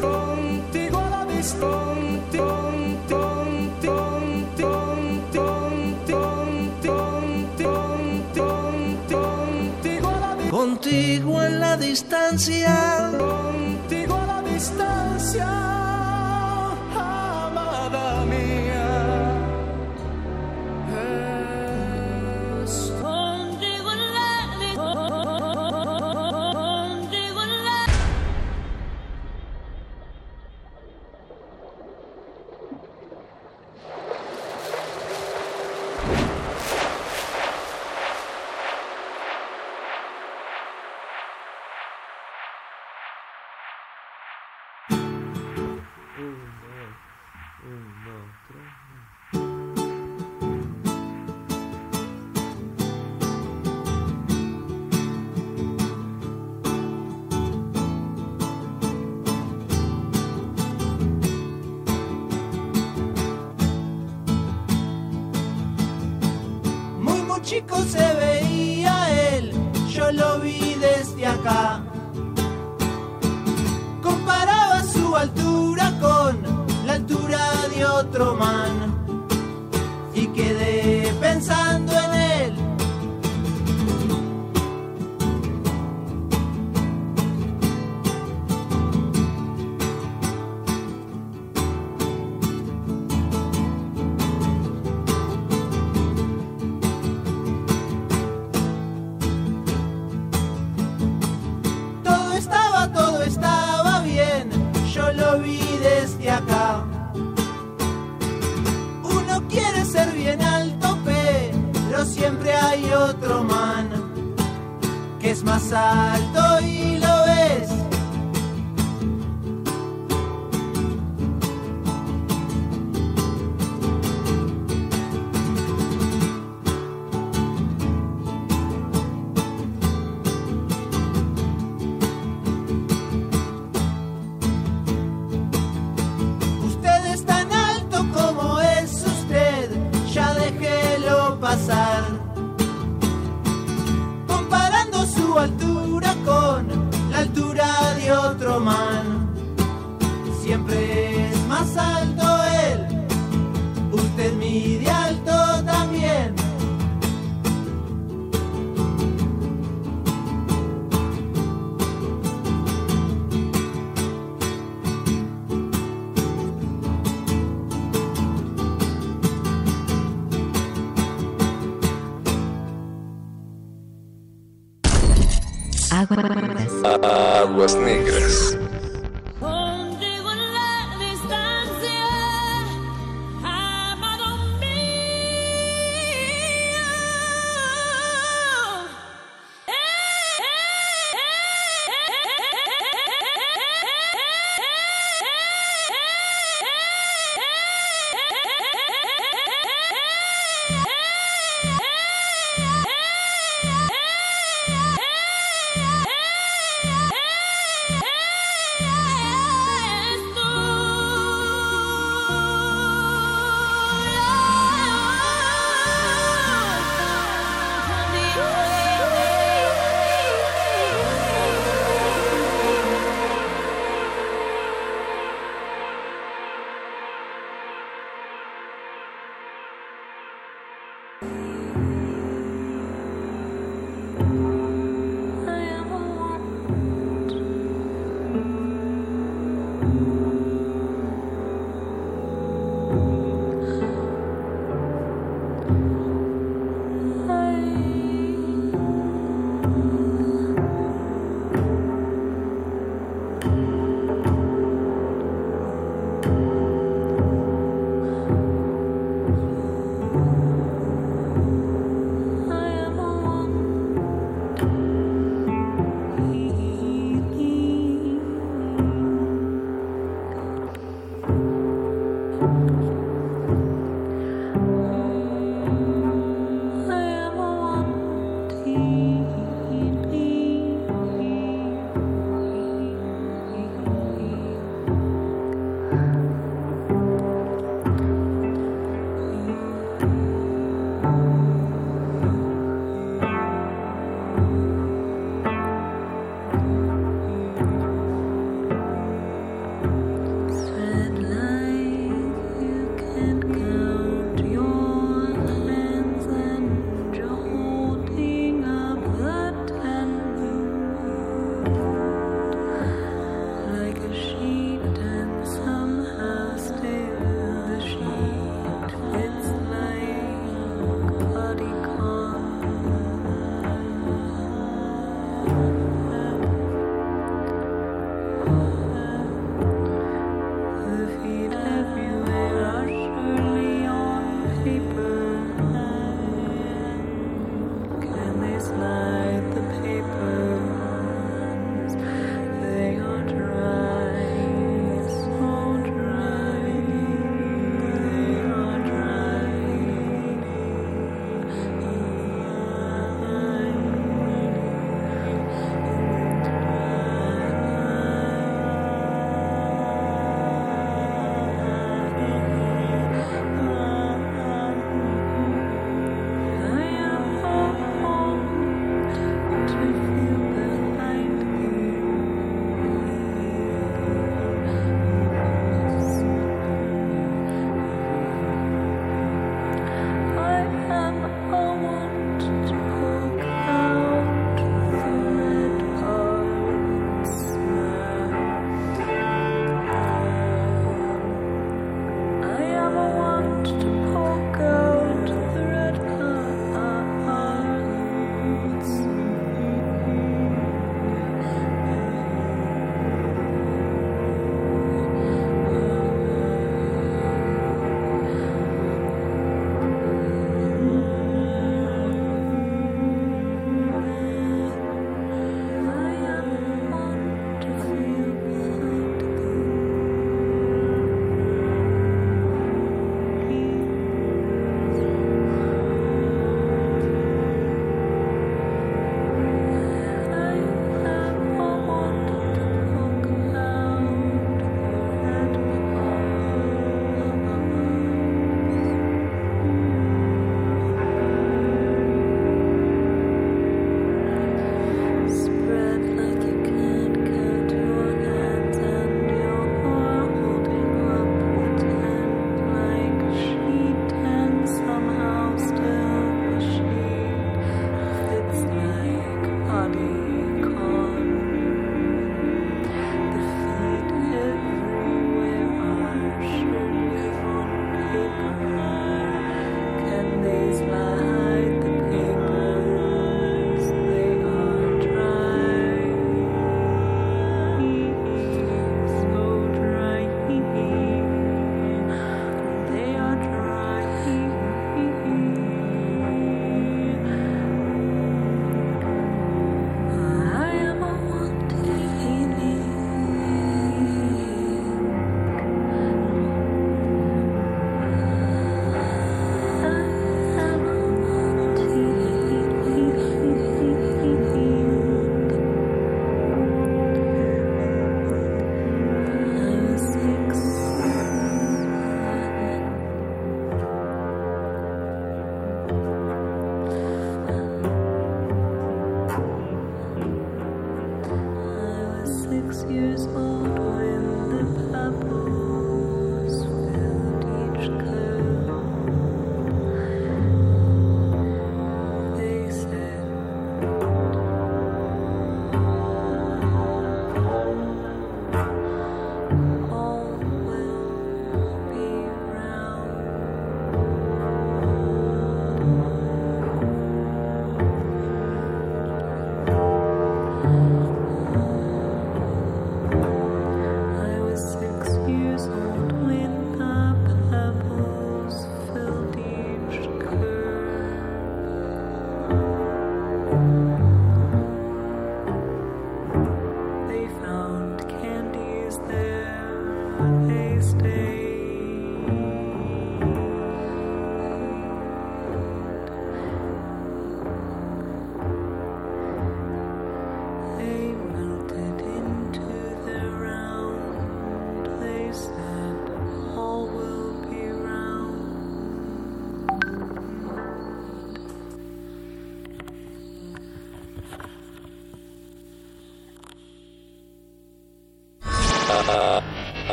Contigo a la vista, distancia.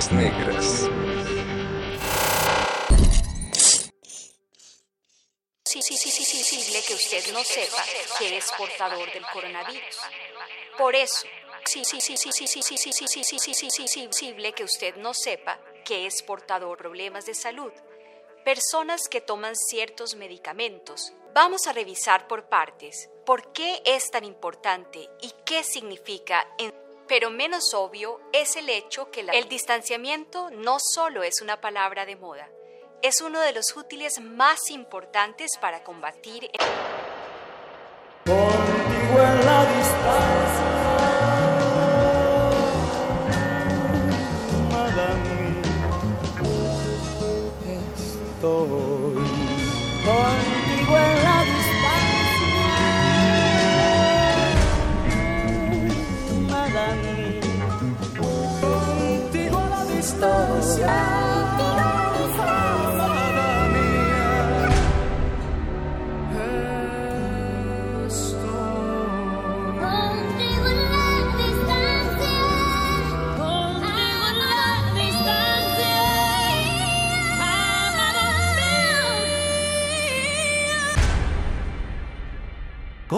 Aguas negras. Sí, sí, sí, sí, sí, posible que usted no sepa que es portador del coronavirus. Por eso, sí, sí, sí, sí, sí, sí, sí, sí, sí, sí, sí, sí, sí, sí, sí, posible que usted no sepa que es portador problemas de salud. Personas que toman ciertos medicamentos. Vamos a revisar por partes por qué es tan importante y qué significa en pero menos obvio es el hecho que el distanciamiento no solo es una palabra de moda, es uno de los útiles más importantes para combatir el-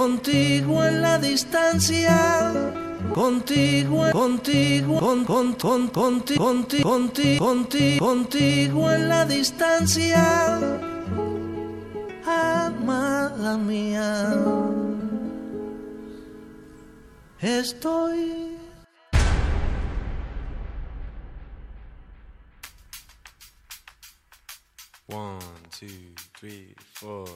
Contigo en la distancia, contigo, contigo, con, con, con, conti, conti, conti, conti, contigo en la distancia, amada mía. Estoy One, two, three, four.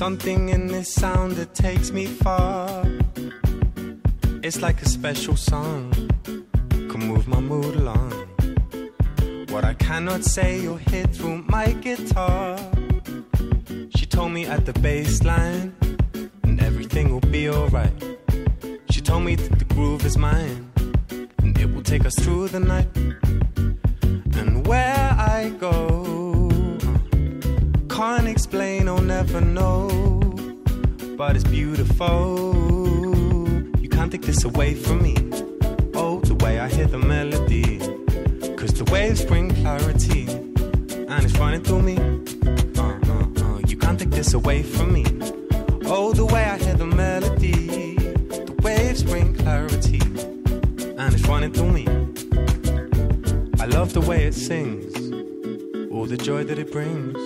Something in this sound that takes me far. It's like a special song. Can move my mood along. What I cannot say, you'll hear through my guitar. She told me at the bass line, and everything will be alright. She told me that the groove is mine, and it will take us through the night. Away from me. Oh, the way I hear the melody, cause the waves bring clarity, and it's running through me. Uh, uh, uh, you can't take this away from me. Oh, the way I hear the melody, the waves bring clarity, and it's running through me. I love the way it sings, all the joy that it brings.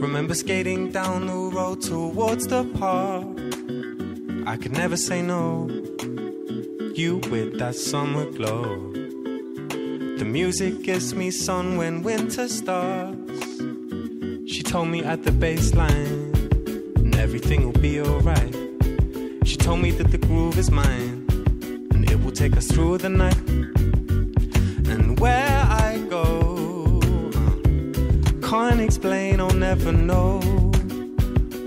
Remember skating down the road towards the park. Could never say no. You with that summer glow. The music gives me sun when winter starts. She told me at the baseline, and everything will be alright. She told me that the groove is mine, and it will take us through the night. And where I go, can't explain, I'll never know.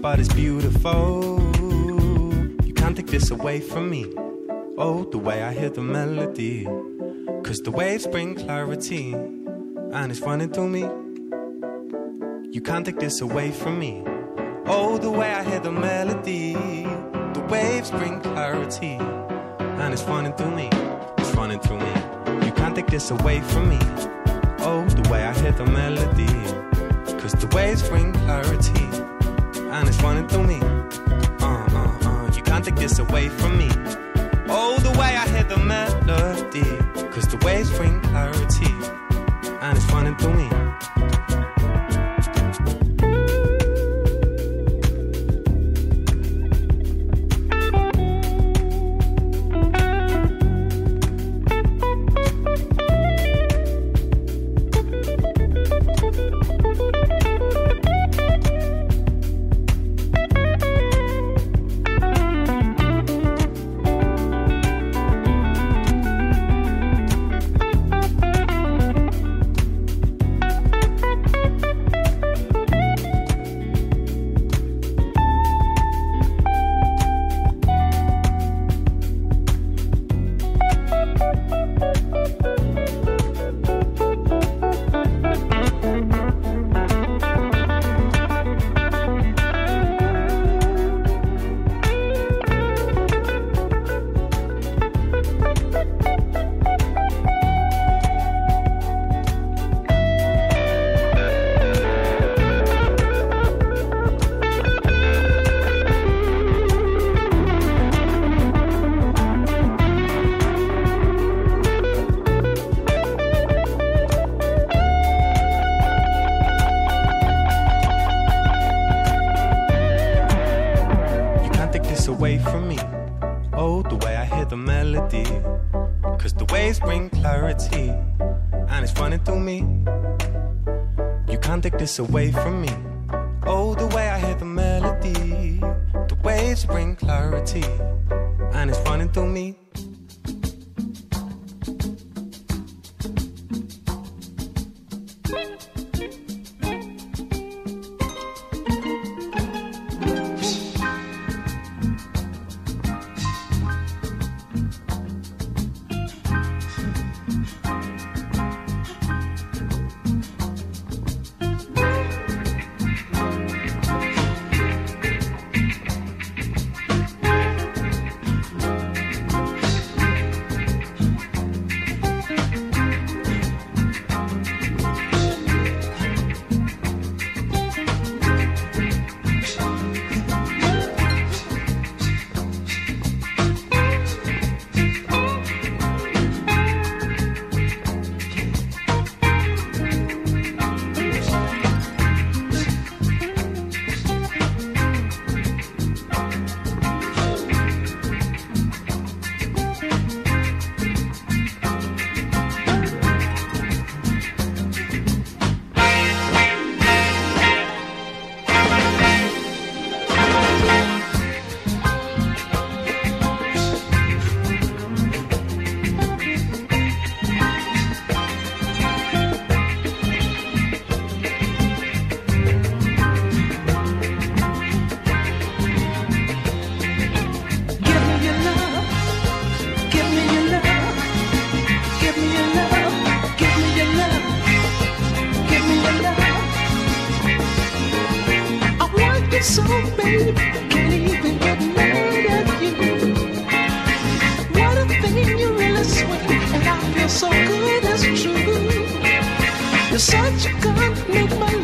But it's beautiful. Away from me. Oh, the way I hear the melody. Cause the waves bring clarity. And it's running through me. You can't take this away from me. Oh, the way I hear the melody. The waves bring clarity. And it's running through me. It's running through me. You can't take this away from me. Oh, the way I hear the melody. Cause the waves bring clarity. And it's running through me. Take this away from me. Oh, the way I hear the melody. Cause the waves bring clarity. And it's running through me. This away from me. Sweet, and I feel so good, it's true. You're such a good make my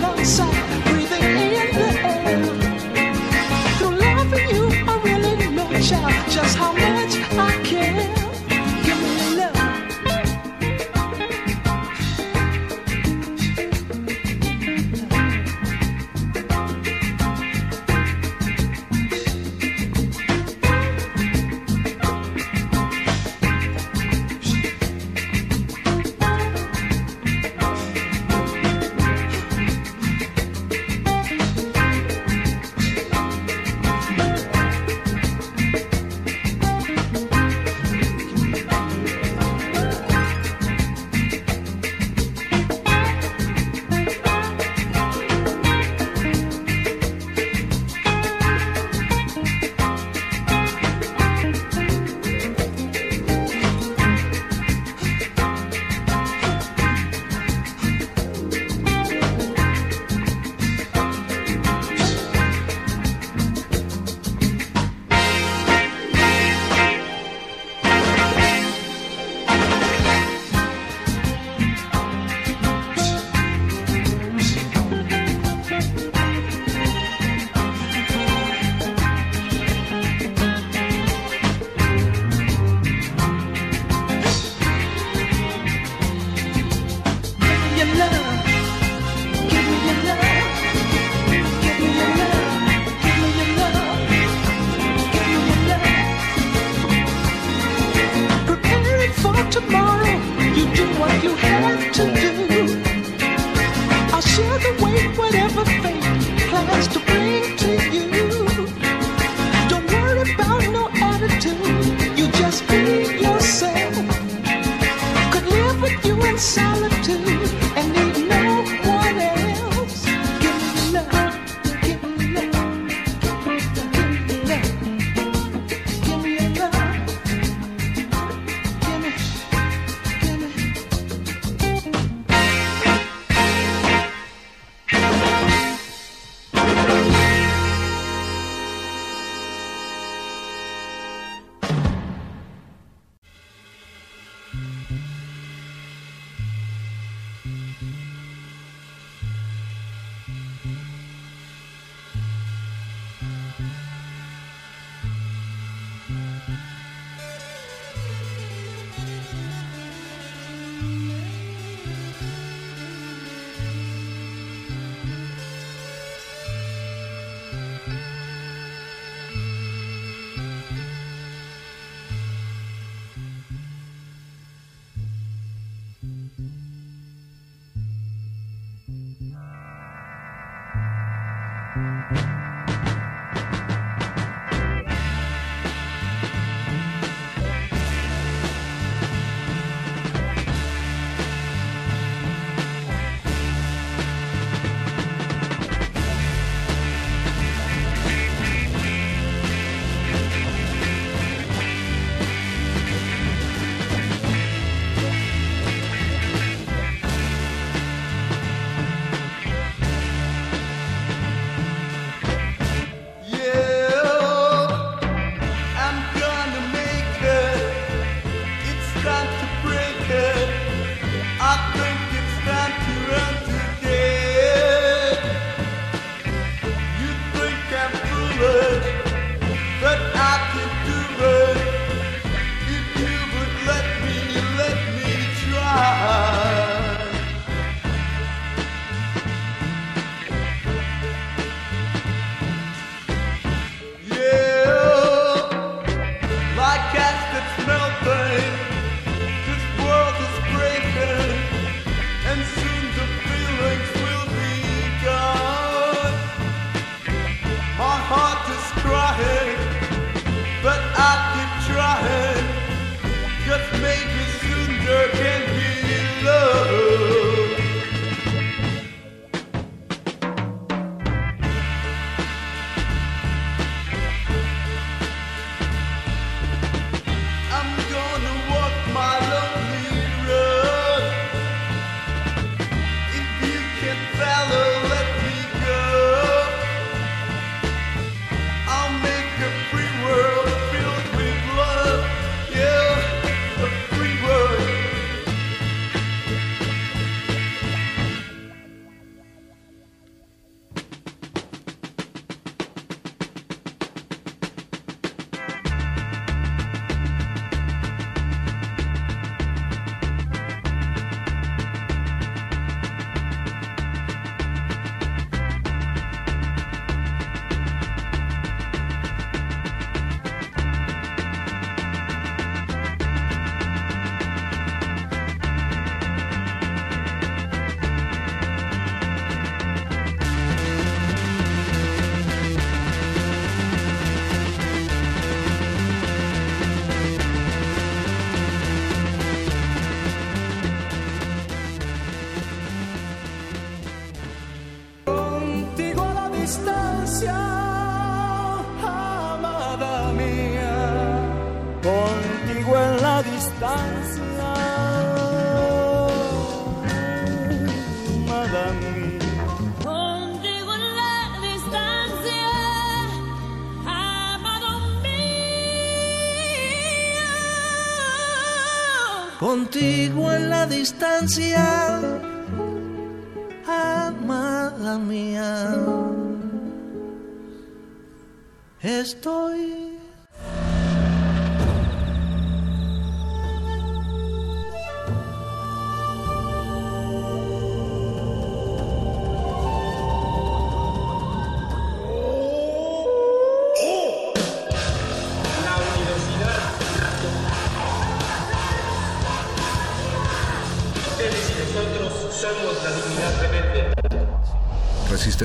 contigo en la distancia,